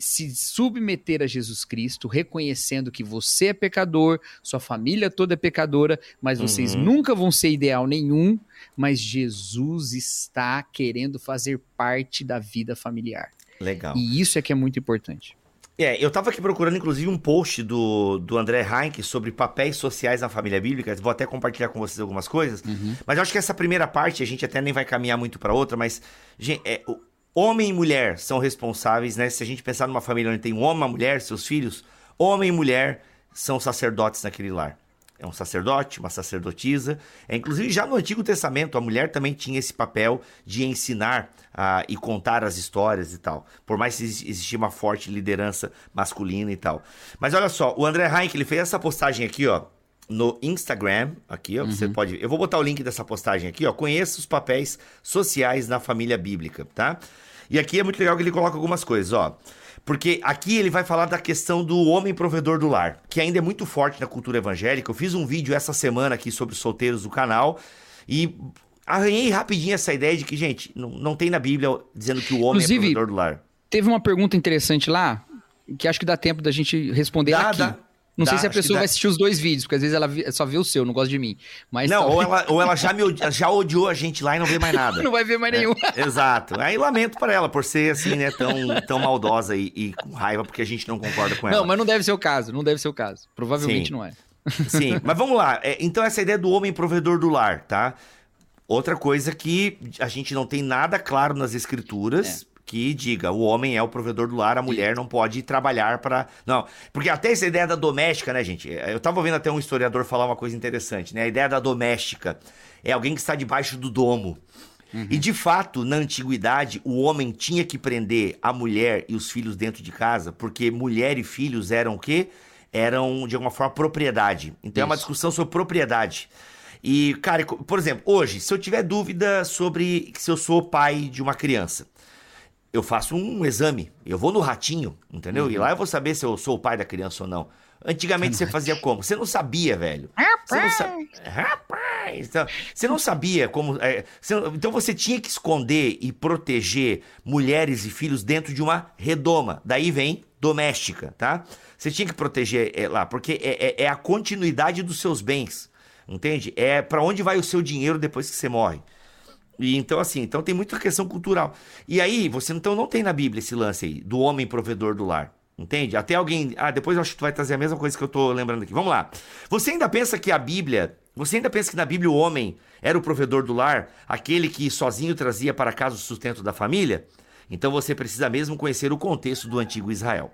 se submeter a Jesus Cristo, reconhecendo que você é pecador, sua família toda é pecadora, mas vocês
Uhum.
nunca vão ser ideal nenhum, mas Jesus está querendo fazer parte da vida familiar.
Legal.
E isso é que é muito importante.
É, eu tava aqui procurando, inclusive, um post do, do André Heinck sobre papéis sociais na família bíblica. Vou até compartilhar com vocês algumas coisas. Mas eu acho que essa primeira parte, a gente até nem vai caminhar muito pra outra, mas, gente, é, o- homem e mulher são responsáveis, né? Se a gente pensar numa família onde tem um homem, uma mulher, seus filhos, homem e mulher são sacerdotes naquele lar. É um sacerdote, uma sacerdotisa. É, inclusive, já no Antigo Testamento, a mulher também tinha esse papel de ensinar ah, e contar as histórias e tal. Por mais que exi- existia uma forte liderança masculina e tal. Mas olha só, o André Heinck, ele fez essa postagem aqui, ó, no Instagram. Aqui, ó, você pode... Eu vou botar o link dessa postagem aqui, ó. Conheça os papéis sociais na família bíblica, tá? E aqui é muito legal que ele coloca algumas coisas, ó. Porque aqui ele vai falar da questão do homem provedor do lar, que ainda é muito forte na cultura evangélica. Eu fiz um vídeo essa semana aqui sobre os solteiros do canal e arranhei rapidinho essa ideia de que, gente, não, não tem na Bíblia dizendo que o homem
Inclusive,
é provedor do lar.
Teve uma pergunta interessante lá, que acho que dá tempo da gente responder
Dá,
aqui.
dá.
Não
Dá,
sei se a pessoa vai assistir os dois vídeos, porque às vezes ela só vê o seu, não gosta de mim. Mas
Não, ou
talvez-
ela, ou ela já, me já odiou a gente lá e não vê mais nada. [laughs]
não vai ver mais nenhum.
Exato. Aí lamento para ela por ser assim, né, tão, tão maldosa e, e com raiva porque a gente não concorda com ela.
Não, mas não deve ser o caso, não deve ser o caso. Provavelmente
Sim.
não é.
Sim, mas vamos lá. É, então, essa ideia do homem provedor do lar, tá? Outra coisa que a gente não tem nada claro nas escrituras. Que diga, o homem é o provedor do lar, a mulher não pode trabalhar para. Não, porque até essa ideia da doméstica, né, gente? Eu tava ouvindo até um historiador falar uma coisa interessante, né? A ideia da doméstica é alguém que está debaixo do domo. E de fato, na antiguidade, o homem tinha que prender a mulher e os filhos dentro de casa, porque mulher e filhos eram o quê? Eram, de alguma forma, propriedade. Então é uma
Isso.
discussão sobre propriedade. E, cara, por exemplo, hoje, se eu tiver dúvida sobre se eu sou pai de uma criança, eu faço um exame. Eu vou no ratinho, entendeu? E lá eu vou saber se eu sou o pai da criança ou não. Antigamente você fazia como? Você não sabia, velho. Você não sa... Rapaz! Então, você não sabia como. é, você não- Então você tinha que esconder e proteger mulheres e filhos dentro de uma redoma. Daí vem doméstica, tá? Você tinha que proteger é, lá, porque é, é- é a continuidade dos seus bens. Entende? É para onde vai o seu dinheiro depois que você morre. E então, assim, então tem muita questão cultural. E aí, você então não tem na Bíblia esse lance aí, do homem provedor do lar. Entende? Até alguém. Ah, depois eu acho que tu vai trazer a mesma coisa que eu tô lembrando aqui. Vamos lá. Você ainda pensa que a Bíblia. Você ainda pensa que na Bíblia o homem era o provedor do lar, aquele que sozinho trazia para casa o sustento da família? Então você precisa mesmo conhecer o contexto do antigo Israel.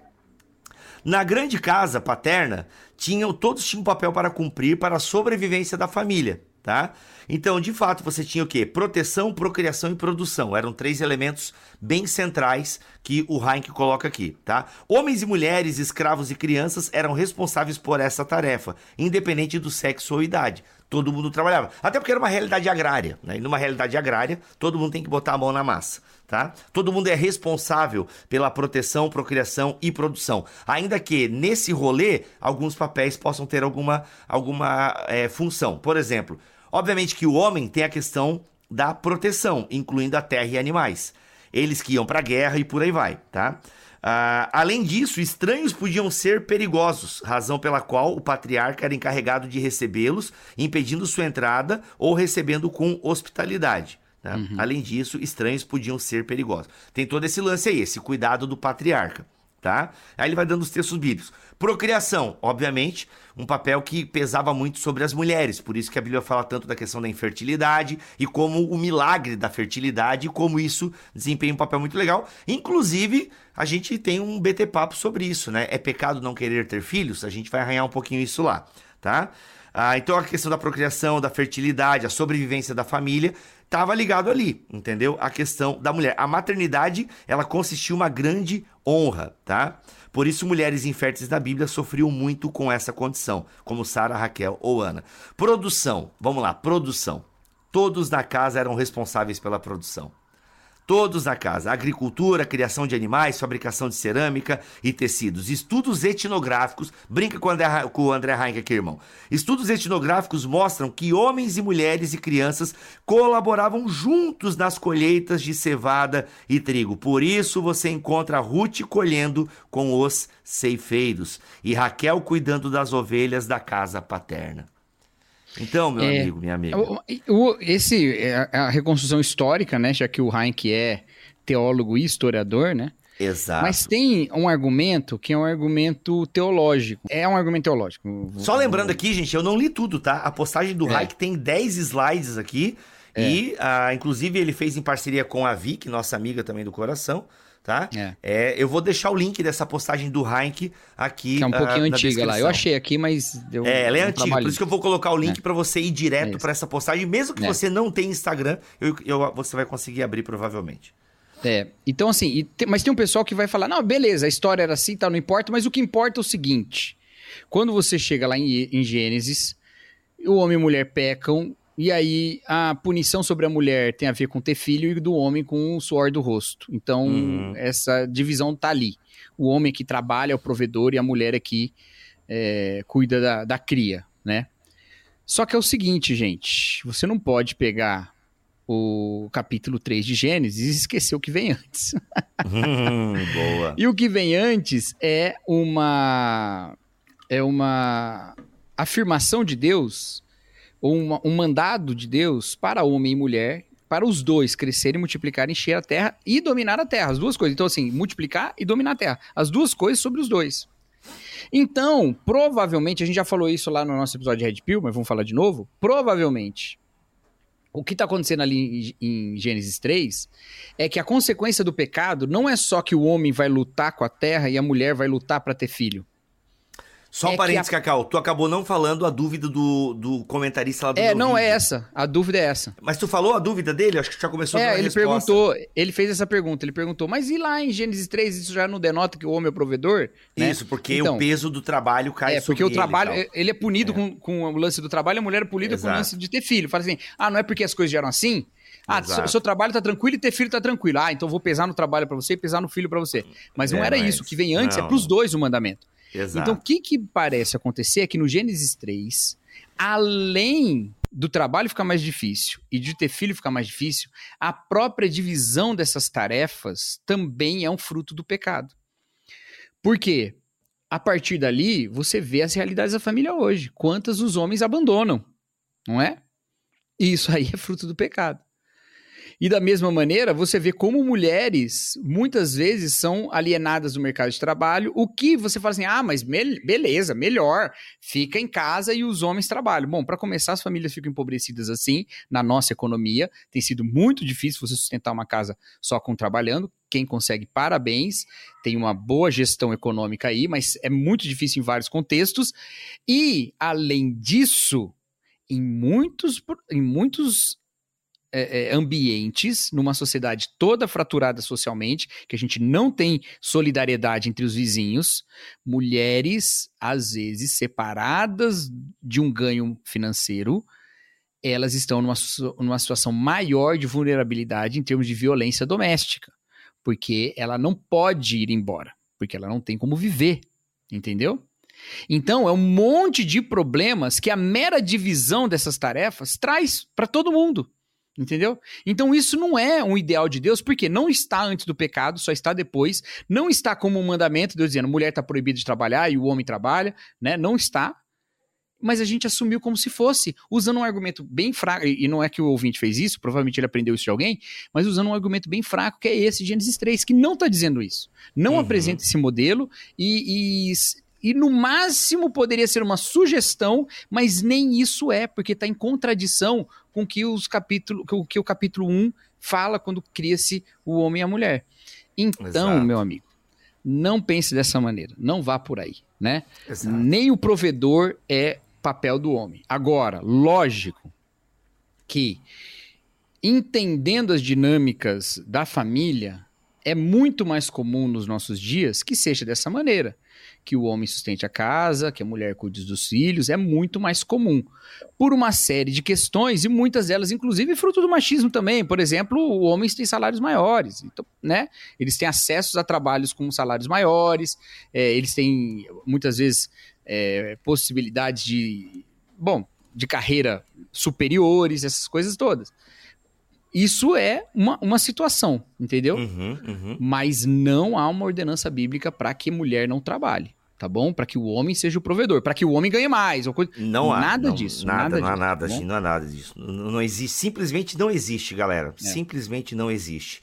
Na grande casa paterna, tinham todos tinham um papel para cumprir para a sobrevivência da família, tá? Então, de fato, você tinha o quê? Proteção, procriação e produção. Eram três elementos bem centrais que o Heinck coloca aqui, tá? Homens e mulheres, escravos e crianças eram responsáveis por essa tarefa, independente do sexo ou idade. Todo mundo trabalhava. Até porque era uma realidade agrária, né? E numa realidade agrária, todo mundo tem que botar a mão na massa, tá? Todo mundo é responsável pela proteção, procriação e produção. Ainda que nesse rolê, alguns papéis possam ter alguma, alguma é, função. Por exemplo, obviamente que o homem tem a questão da proteção, incluindo a terra e animais. Eles que iam pra guerra e por aí vai, tá? Ah, além disso, estranhos podiam ser perigosos, razão pela qual o patriarca era encarregado de recebê-los, impedindo sua entrada ou recebendo com hospitalidade. tá? Além disso, estranhos podiam ser perigosos. Tem todo esse lance aí, esse cuidado do patriarca. Tá? Aí ele vai dando os textos bíblicos. Procriação, obviamente, um papel que pesava muito sobre as mulheres, por isso que a Bíblia fala tanto da questão da infertilidade e como o milagre da fertilidade e como isso desempenha um papel muito legal. Inclusive, a gente tem um BT papo sobre isso, né? É pecado não querer ter filhos? A gente vai arranhar um pouquinho isso lá, tá? Ah, então a questão da procriação, da fertilidade, a sobrevivência da família estava ligado ali, entendeu? A questão da mulher. A maternidade, ela consistiu uma grande honra, tá? Por isso, mulheres inférteis na Bíblia sofriam muito com essa condição, como Sara, Raquel ou Ana. Produção, vamos lá, produção. Todos na casa eram responsáveis pela produção. Todos na casa: agricultura, criação de animais, fabricação de cerâmica e tecidos. Estudos etnográficos, brinca com o André, com o André Heinck aqui, irmão. Estudos etnográficos mostram que homens e mulheres e crianças colaboravam juntos nas colheitas de cevada e trigo. Por isso você encontra Ruth colhendo com os ceifeiros e Raquel cuidando das ovelhas da casa paterna. Então, meu
É,
amigo, minha amiga.
O- o- esse é a reconstrução histórica, né? Já que o Heinck é teólogo e historiador, né?
Exato.
Mas tem um argumento que é um argumento teológico. É um argumento teológico.
Só lembrando aqui, gente, eu não li tudo, tá? A postagem do
É.
Hayek tem 10 slides aqui. E, ah, inclusive, ele fez em parceria com a Vic, nossa amiga também do coração, tá?
É.
É, eu vou deixar o link dessa postagem do Hayek aqui.
Que é um
ah,
pouquinho
na
antiga lá. Eu achei aqui, mas deu
É, ela é
um
antiga, por
trabalhinho.
isso que eu vou colocar o link pra você ir
É
direto
isso.
pra essa postagem. Mesmo que
É.
você não tenha Instagram, eu- eu- você vai conseguir abrir provavelmente.
É, então assim, e tem- mas tem um pessoal que vai falar, não, beleza, a história era assim, tá, não importa, mas o que importa é o seguinte, quando você chega lá em, em Gênesis, o homem e a mulher pecam, e aí a punição sobre a mulher tem a ver com ter filho e do homem com o suor do rosto. Então,
Uhum.
essa divisão tá ali. O homem que trabalha é o provedor e a mulher é que é, cuida da, da cria, né? Só que é o seguinte, gente, você não pode pegar o capítulo 3 de Gênesis e esquecer o que vem antes.
Hum, [laughs] boa.
E o que vem antes é uma é uma afirmação de Deus, uma- um mandado de Deus para homem e mulher, para os dois crescerem, multiplicarem, encher a terra e dominar a terra, as duas coisas. Então assim, multiplicar e dominar a terra, as duas coisas sobre os dois. Então, provavelmente, a gente já falou isso lá no nosso episódio de Red Pill, mas vamos falar de novo. Provavelmente, o que está acontecendo ali em, em Gênesis 3 é que a consequência do pecado não é só que o homem vai lutar com a terra e a mulher vai lutar para ter filho.
Só um
É
parênteses,
que
Cacau. Tu acabou não falando a dúvida do, do comentarista lá do
É, não é
vídeo.
essa. A dúvida é essa.
Mas tu falou a dúvida dele? Acho que já começou a
É,
a
ele
resposta.
perguntou, ele fez essa pergunta, ele perguntou, mas e lá em Gênesis 3 isso já não denota que o homem é o provedor? né?
Isso, porque
Então,
o peso do trabalho cai
É, porque
sobre
o
ele e
trabalho,
tal.
ele é punido Com, com o lance do trabalho, a mulher é punida com o
Exato.
lance de ter filho. Fala assim, ah, não é porque as coisas já eram assim? Ah,
Exato.
seu, seu trabalho tá tranquilo e ter filho tá tranquilo. Ah, então vou pesar no trabalho pra você e pesar no filho pra você. Mas não
É,
era
mas-
isso, o que vem antes
não.
é pros dois o mandamento.
Exato.
Então, o que, que parece acontecer é que no Gênesis 3, além do trabalho ficar mais difícil e de ter filho ficar mais difícil, a própria divisão dessas tarefas também é um fruto do pecado. Por quê? A partir dali, você vê as realidades da família hoje. Quantas os homens abandonam, não é? E isso aí é fruto do pecado. E da mesma maneira, você vê como mulheres muitas vezes são alienadas do mercado de trabalho, o que você fala assim: ah, mas mel- beleza, melhor, fica em casa e os homens trabalham. Bom, para começar, as famílias ficam empobrecidas assim na nossa economia. Tem sido muito difícil você sustentar uma casa só com trabalhando. Quem consegue, parabéns, tem uma boa gestão econômica aí, mas é muito difícil em vários contextos. E, além disso, em muitos, em muitos é, é, ambientes, numa sociedade toda fraturada socialmente, que a gente não tem solidariedade entre os vizinhos, mulheres, às vezes, separadas de um ganho financeiro, elas estão numa, numa situação maior de vulnerabilidade em termos de violência doméstica, porque ela não pode ir embora, porque ela não tem como viver, entendeu? Então, é um monte de problemas que a mera divisão dessas tarefas traz para todo mundo. Entendeu? Então isso não é um ideal de Deus, porque não está antes do pecado, só está depois. Não está como um mandamento, Deus dizendo, mulher está proibida de trabalhar e o homem trabalha, né? Não está. Mas a gente assumiu como se fosse, usando um argumento bem fraco, e não é que o ouvinte fez isso, provavelmente ele aprendeu isso de alguém, mas usando um argumento bem fraco, que é esse, Gênesis 3, que não está dizendo isso. Não
Uhum.
apresenta esse modelo e, e, e no máximo poderia ser uma sugestão, mas nem isso é, porque está em contradição com o que, os capítulo, com o que o capítulo 1 fala quando cria-se o homem e a mulher. Então,
Exato.
meu amigo, não pense dessa maneira, não vá por aí, né?
Exato.
Nem o provedor é papel do homem. Agora, lógico que entendendo as dinâmicas da família, é muito mais comum nos nossos dias que seja dessa maneira. Que o homem sustente a casa, que a mulher cuide dos filhos, é muito mais comum. Por uma série de questões, e muitas delas, inclusive, fruto do machismo também. Por exemplo, homens têm salários maiores, então, né? Eles têm acessos a trabalhos com salários maiores, é, eles têm, muitas vezes, é, possibilidades de, bom, de carreira superiores, essas coisas todas. Isso é uma, uma situação, entendeu?
Uhum, uhum.
Mas não há uma ordenança bíblica para que mulher não trabalhe, tá bom? Para que o homem seja o provedor, para que o homem ganhe mais. Ou coisa...
Não há.
Nada
não,
disso.
Nada,
Nada,
não há nada,
tá
assim, não há nada disso. Não, não existe, simplesmente não existe, galera.
É.
Simplesmente não existe.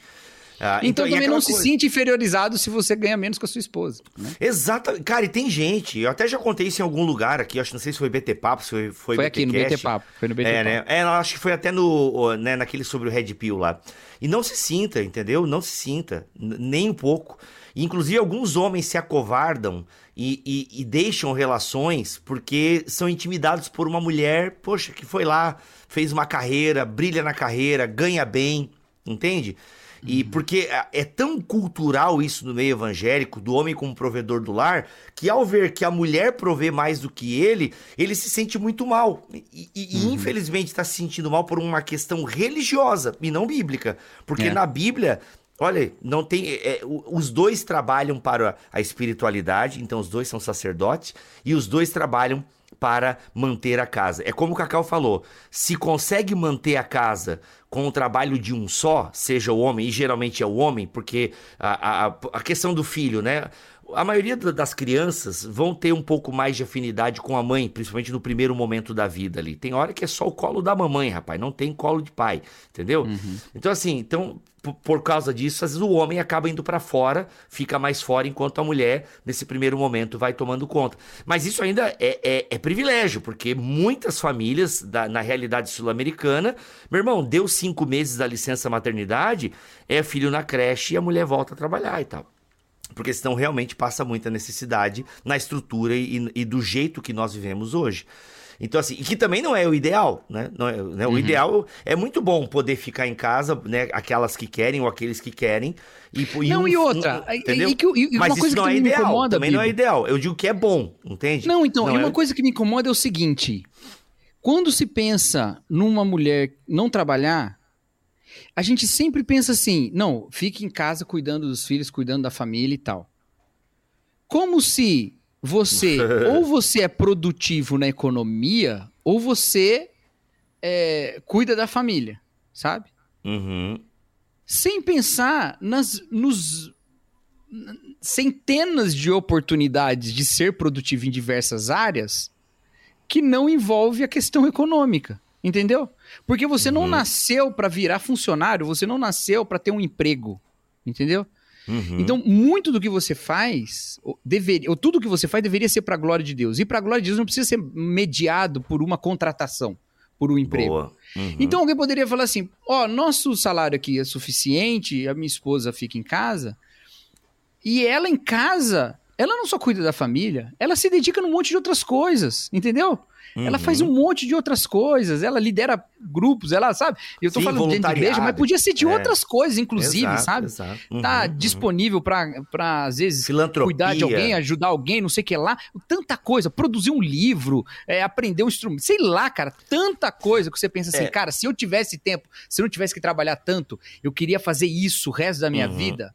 Ah,
Então,
e
também não se
coisa-
sinta inferiorizado se você ganha menos que a sua esposa. Né?
Exato. Cara, e tem gente, eu até já contei isso em algum lugar aqui, acho que não sei se foi BT Papo, se foi, foi,
Foi aqui no. BT Papo. Foi no BT
É,
Papo.
né? É, acho que foi até no, né, naquele sobre o Red Pill lá. E não se sinta, entendeu? Não se sinta, nem um pouco. Inclusive, alguns homens se acovardam e, e- e deixam relações porque são intimidados por uma mulher, poxa, que foi lá, fez uma carreira, brilha na carreira, ganha bem, entende? E porque é- é tão cultural isso no meio evangélico, do homem como provedor do lar, que ao ver que a mulher provê mais do que ele, ele se sente muito mal. E, e- e, infelizmente está se sentindo mal por uma questão religiosa e não bíblica. Porque
É.
na Bíblia, olha, não tem. é, o- os dois trabalham para a espiritualidade, então os dois são sacerdotes, e os dois trabalham para manter a casa. É como o Cacau falou: se consegue manter a casa com o trabalho de um só, seja o homem, e geralmente é o homem, porque a, a, a questão do filho, né? A maioria da- das crianças vão ter um pouco mais de afinidade com a mãe, principalmente no primeiro momento da vida ali. Tem hora que é só o colo da mamãe, rapaz, não tem colo de pai, entendeu? Então, assim, então, por, causa disso, às vezes o homem acaba indo pra fora, fica mais fora, enquanto a mulher, nesse primeiro momento, vai tomando conta. Mas isso ainda é, é- é privilégio, porque muitas famílias, da- na realidade sul-americana, meu irmão, deu cinco meses da licença maternidade, é filho na creche e a mulher volta a trabalhar e tal. Porque senão realmente passa muita necessidade na estrutura e, e do jeito que nós vivemos hoje. Então, assim, e que também não é o ideal, né? Não é- né?
Uhum.
O ideal é muito bom poder ficar em casa, né? Aquelas que querem ou aqueles que querem. E,
Não,
um-
e outra,
um-
e-
entendeu?
e que- e uma
Mas
coisa
isso
que
não é ideal.
incomoda,
também não é
Bibo.
ideal. Eu digo que é bom, entende?
Não, então, e
é-
uma coisa que me incomoda é o seguinte: quando se pensa numa mulher não trabalhar, a gente sempre pensa assim: não, fique em casa cuidando dos filhos, cuidando da família e tal. Como se você, [laughs] ou você é produtivo na economia, ou você é, cuida da família, sabe?
Uhum.
sem pensar nas nos centenas de oportunidades de ser produtivo em diversas áreas que não envolve a questão econômica, entendeu? Porque você não nasceu para virar funcionário, você não nasceu para ter um emprego, entendeu?
Uhum.
Então, muito do que você faz, ou, deveria, ou tudo que você faz deveria ser para a glória de Deus. E para a glória de Deus não precisa ser mediado por uma contratação, por um emprego.
Uhum.
Então alguém poderia falar assim: ó, nosso salário aqui é suficiente, a minha esposa fica em casa, e ela em casa, ela não só cuida da família, ela se dedica num monte de outras coisas, entendeu? Ela faz
Uhum.
um monte de outras coisas, ela lidera grupos, ela sabe. Eu tô
Sim,
falando de igreja, mas podia ser de
É.
outras coisas, inclusive,
Exato,
sabe?
exato.
Tá
Uhum,
disponível pra, pra, às vezes, cuidar de alguém, ajudar alguém, não sei o que lá. Tanta coisa, produzir um livro, é, aprender um instrumento, sei lá, cara, tanta coisa que você pensa assim,
É.
cara, se eu tivesse tempo, se eu não tivesse que trabalhar tanto, eu queria fazer isso o resto da minha
Uhum.
vida.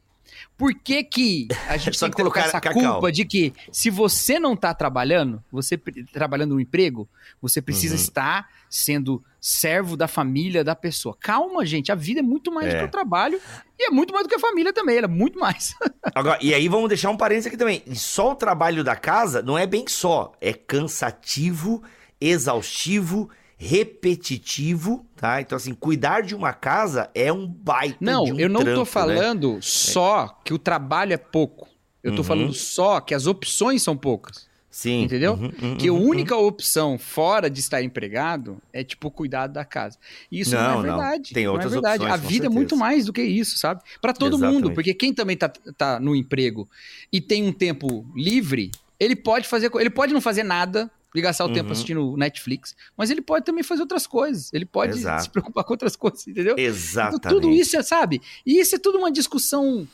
Por que que a gente [laughs]
Só
tem que colocar essa
cacau.
culpa de que se você não tá trabalhando, você trabalhando no emprego, você precisa
Uhum.
estar sendo servo da família da pessoa. Calma, gente, a vida é muito mais do
É.
que o trabalho e é muito mais do que a família também, ela é muito mais. [laughs]
Agora, e aí vamos deixar um parênteses aqui também. Só o trabalho da casa não é bem só. É cansativo, exaustivo, repetitivo, tá? Então, assim, cuidar de uma casa é um baita
Não,
de um
eu não
trampo,
tô
né?
falando só que o trabalho é pouco. Eu tô
Uhum.
falando só que as opções são poucas.
Sim.
Entendeu?
Uhum, uhum,
que a
uhum.
única opção fora de estar empregado é, tipo, cuidar da casa. E Isso não,
Não,
é
não.
verdade.
Tem
não
outras
é verdade.
opções,
a vida é muito mais do que isso, sabe? Pra todo mundo.
Exatamente.
Porque quem também tá, tá no emprego e tem um tempo livre, ele pode fazer. Ele pode não fazer nada. E gastar o tempo
Uhum.
assistindo Netflix, mas ele pode também fazer outras coisas. Ele pode
Exato.
se preocupar com outras [laughs] coisas, entendeu?
Exatamente.
Então, tudo isso, é, sabe? E isso é tudo uma discussão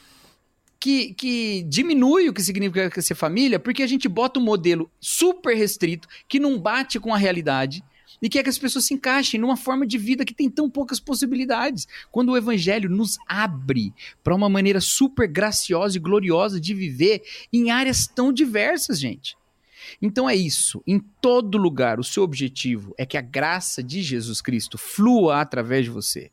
que, que diminui o que significa ser família, porque a gente bota um modelo super restrito, que não bate com a realidade, e quer que as pessoas se encaixem numa forma de vida que tem tão poucas possibilidades. Quando o evangelho nos abre para uma maneira super graciosa e gloriosa de viver em áreas tão diversas, gente. Então é isso. Em todo lugar, o seu objetivo é que a graça de Jesus Cristo flua através de você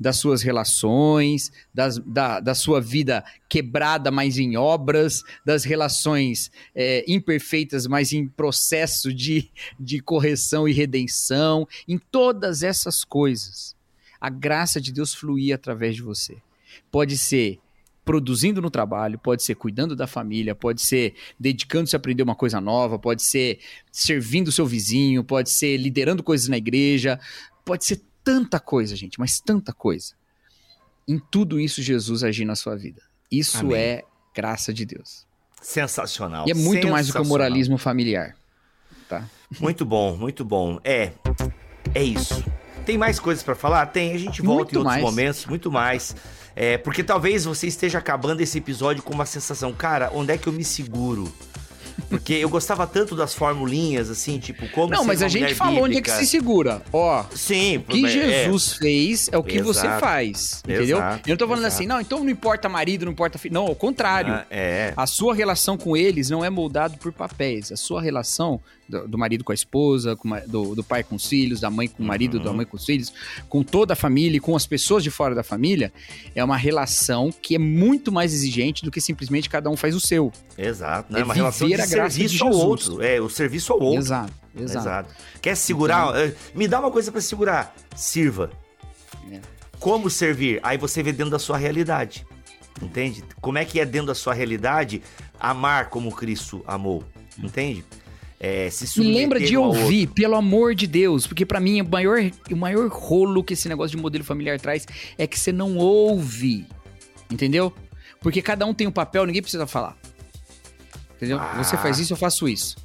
das suas relações, das, da, da sua vida quebrada, mas em obras, das relações é, imperfeitas, mas em processo de, de correção e redenção, em todas essas coisas. A graça de Deus fluir através de você. Pode ser produzindo no trabalho, pode ser cuidando da família, pode ser dedicando-se a aprender uma coisa nova, pode ser servindo o seu vizinho, pode ser liderando coisas na igreja, pode ser tanta coisa, gente, mas tanta coisa. Em tudo isso, Jesus agir na sua vida. Isso Amém. é graça de Deus.
Sensacional.
E é muito mais do que o moralismo familiar. Tá?
Muito bom, muito bom. É, é isso. Tem mais coisas para falar? Tem, a gente volta muito em outros mais. momentos, muito mais. É, porque talvez você esteja acabando esse episódio com uma sensação, cara, onde é que eu me seguro? Porque eu gostava tanto das formulinhas, assim, tipo, como
Não, mas a gente falou onde é que se segura. Ó,
Sim,
o que é, Jesus fez é o que exato, você faz, entendeu? Exato, eu não tô falando exato. assim, não, então não importa marido, não importa filho. Não, ao contrário. Ah,
é.
A sua relação com eles não é moldado por papéis. A sua relação do, do marido com a esposa, com, do, do, pai com os filhos, da mãe com o marido, uhum. da mãe com os filhos, com toda a família e com as pessoas de fora da família, é uma relação que é muito mais exigente do que simplesmente cada um faz o seu.
Exato, né? É uma relação de serviço ao outro. É, o serviço ao outro.
Exato, exato. exato.
Quer segurar? Então, me dá uma coisa para segurar. Sirva. É. Como servir? Aí você vê dentro da sua realidade. Entende? Como é que é dentro da sua realidade amar como Cristo amou? Entende?
É, se Me lembra de ouvir, outro. pelo amor de Deus, porque para mim o maior, o maior rolo que esse negócio de modelo familiar traz é que você não ouve, entendeu? Porque cada um tem um papel, ninguém precisa falar. Entendeu? Ah. Você faz isso, eu faço isso.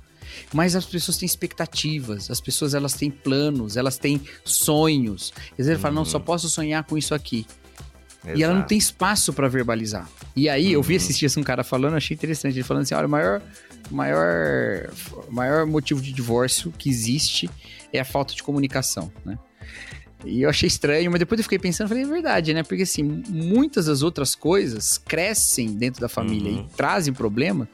Mas as pessoas têm expectativas, as pessoas elas têm planos, elas têm sonhos. Às vezes uhum. fala, não, só uhum. posso sonhar com isso aqui. Exato. E ela não tem espaço para verbalizar. E aí, uhum. eu vi uhum. esses dias um cara falando, achei interessante. Ele falando assim: olha, o maior, maior, maior motivo de divórcio que existe é a falta de comunicação, né? E eu achei estranho, mas depois eu fiquei pensando, falei, é verdade, né? Porque assim, muitas das outras coisas crescem dentro da família uhum. e trazem problema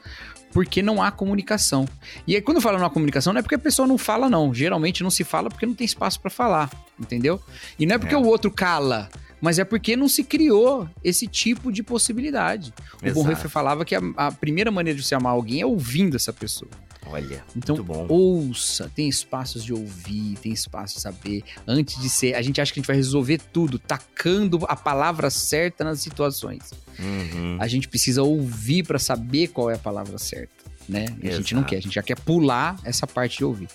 porque não há comunicação. E aí, quando eu falo não há comunicação, não é porque a pessoa não fala, não. Geralmente não se fala porque não tem espaço para falar, entendeu? E não é porque é. o outro cala mas é porque não se criou esse tipo de possibilidade. Exato. O Bonhoeffer falava que a, a, primeira maneira de você amar alguém é ouvindo essa pessoa.
Olha,
então, ouça, tem espaços de ouvir, tem espaço de saber. Antes de ser, a gente acha que a gente vai resolver tudo tacando a palavra certa nas situações. Uhum. A gente precisa ouvir para saber qual é a palavra certa, né? A gente não quer, a gente já quer pular essa parte de ouvir.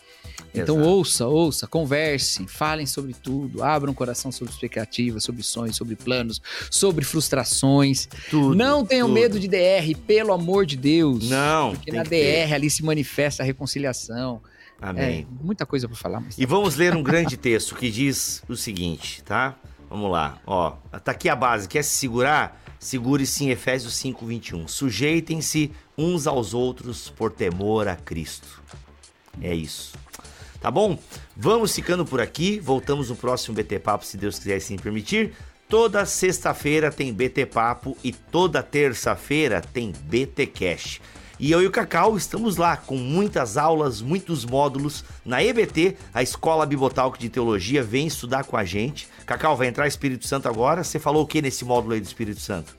Então Exato. ouça, ouça, converse, falem sobre tudo, abram o coração sobre expectativas, sobre sonhos, sobre planos, sobre frustrações. Tudo, não tenham tudo. medo de DR, pelo amor de Deus.
Não.
Porque na DR ter. ali se manifesta a reconciliação.
Amém.
É, muita coisa para falar.
Mas... E vamos ler um grande texto que diz o seguinte, tá? Vamos lá. Ó, tá aqui a base. Quer se segurar? Segure-se em Efésios 5, 21. Sujeitem-se uns aos outros por temor a Cristo. É isso. Tá bom? Vamos ficando por aqui. Voltamos no próximo BT Papo, se Deus quiser assim permitir. Toda sexta-feira tem BT Papo e toda terça-feira tem BT Cash. E eu e o Cacau estamos lá com muitas aulas, muitos módulos na EBT, a Escola Bibotalco de Teologia, vem estudar com a gente. Cacau, vai entrar Espírito Santo agora. Você falou o que nesse módulo aí do Espírito Santo?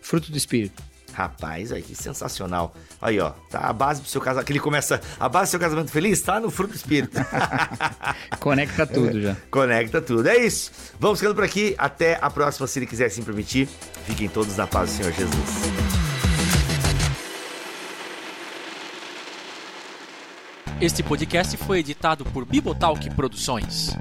Fruto do Espírito.
Rapaz, aí que sensacional. Aí, ó, tá a base do seu casamento. Que ele começa. A base do seu casamento feliz tá no fruto do espírito. [laughs]
Conecta tudo já.
Conecta tudo. É isso. Vamos ficando por aqui. Até a próxima, se ele quiser assim permitir. Fiquem todos na paz do Senhor Jesus.
Este podcast foi editado por Bibotalk Produções.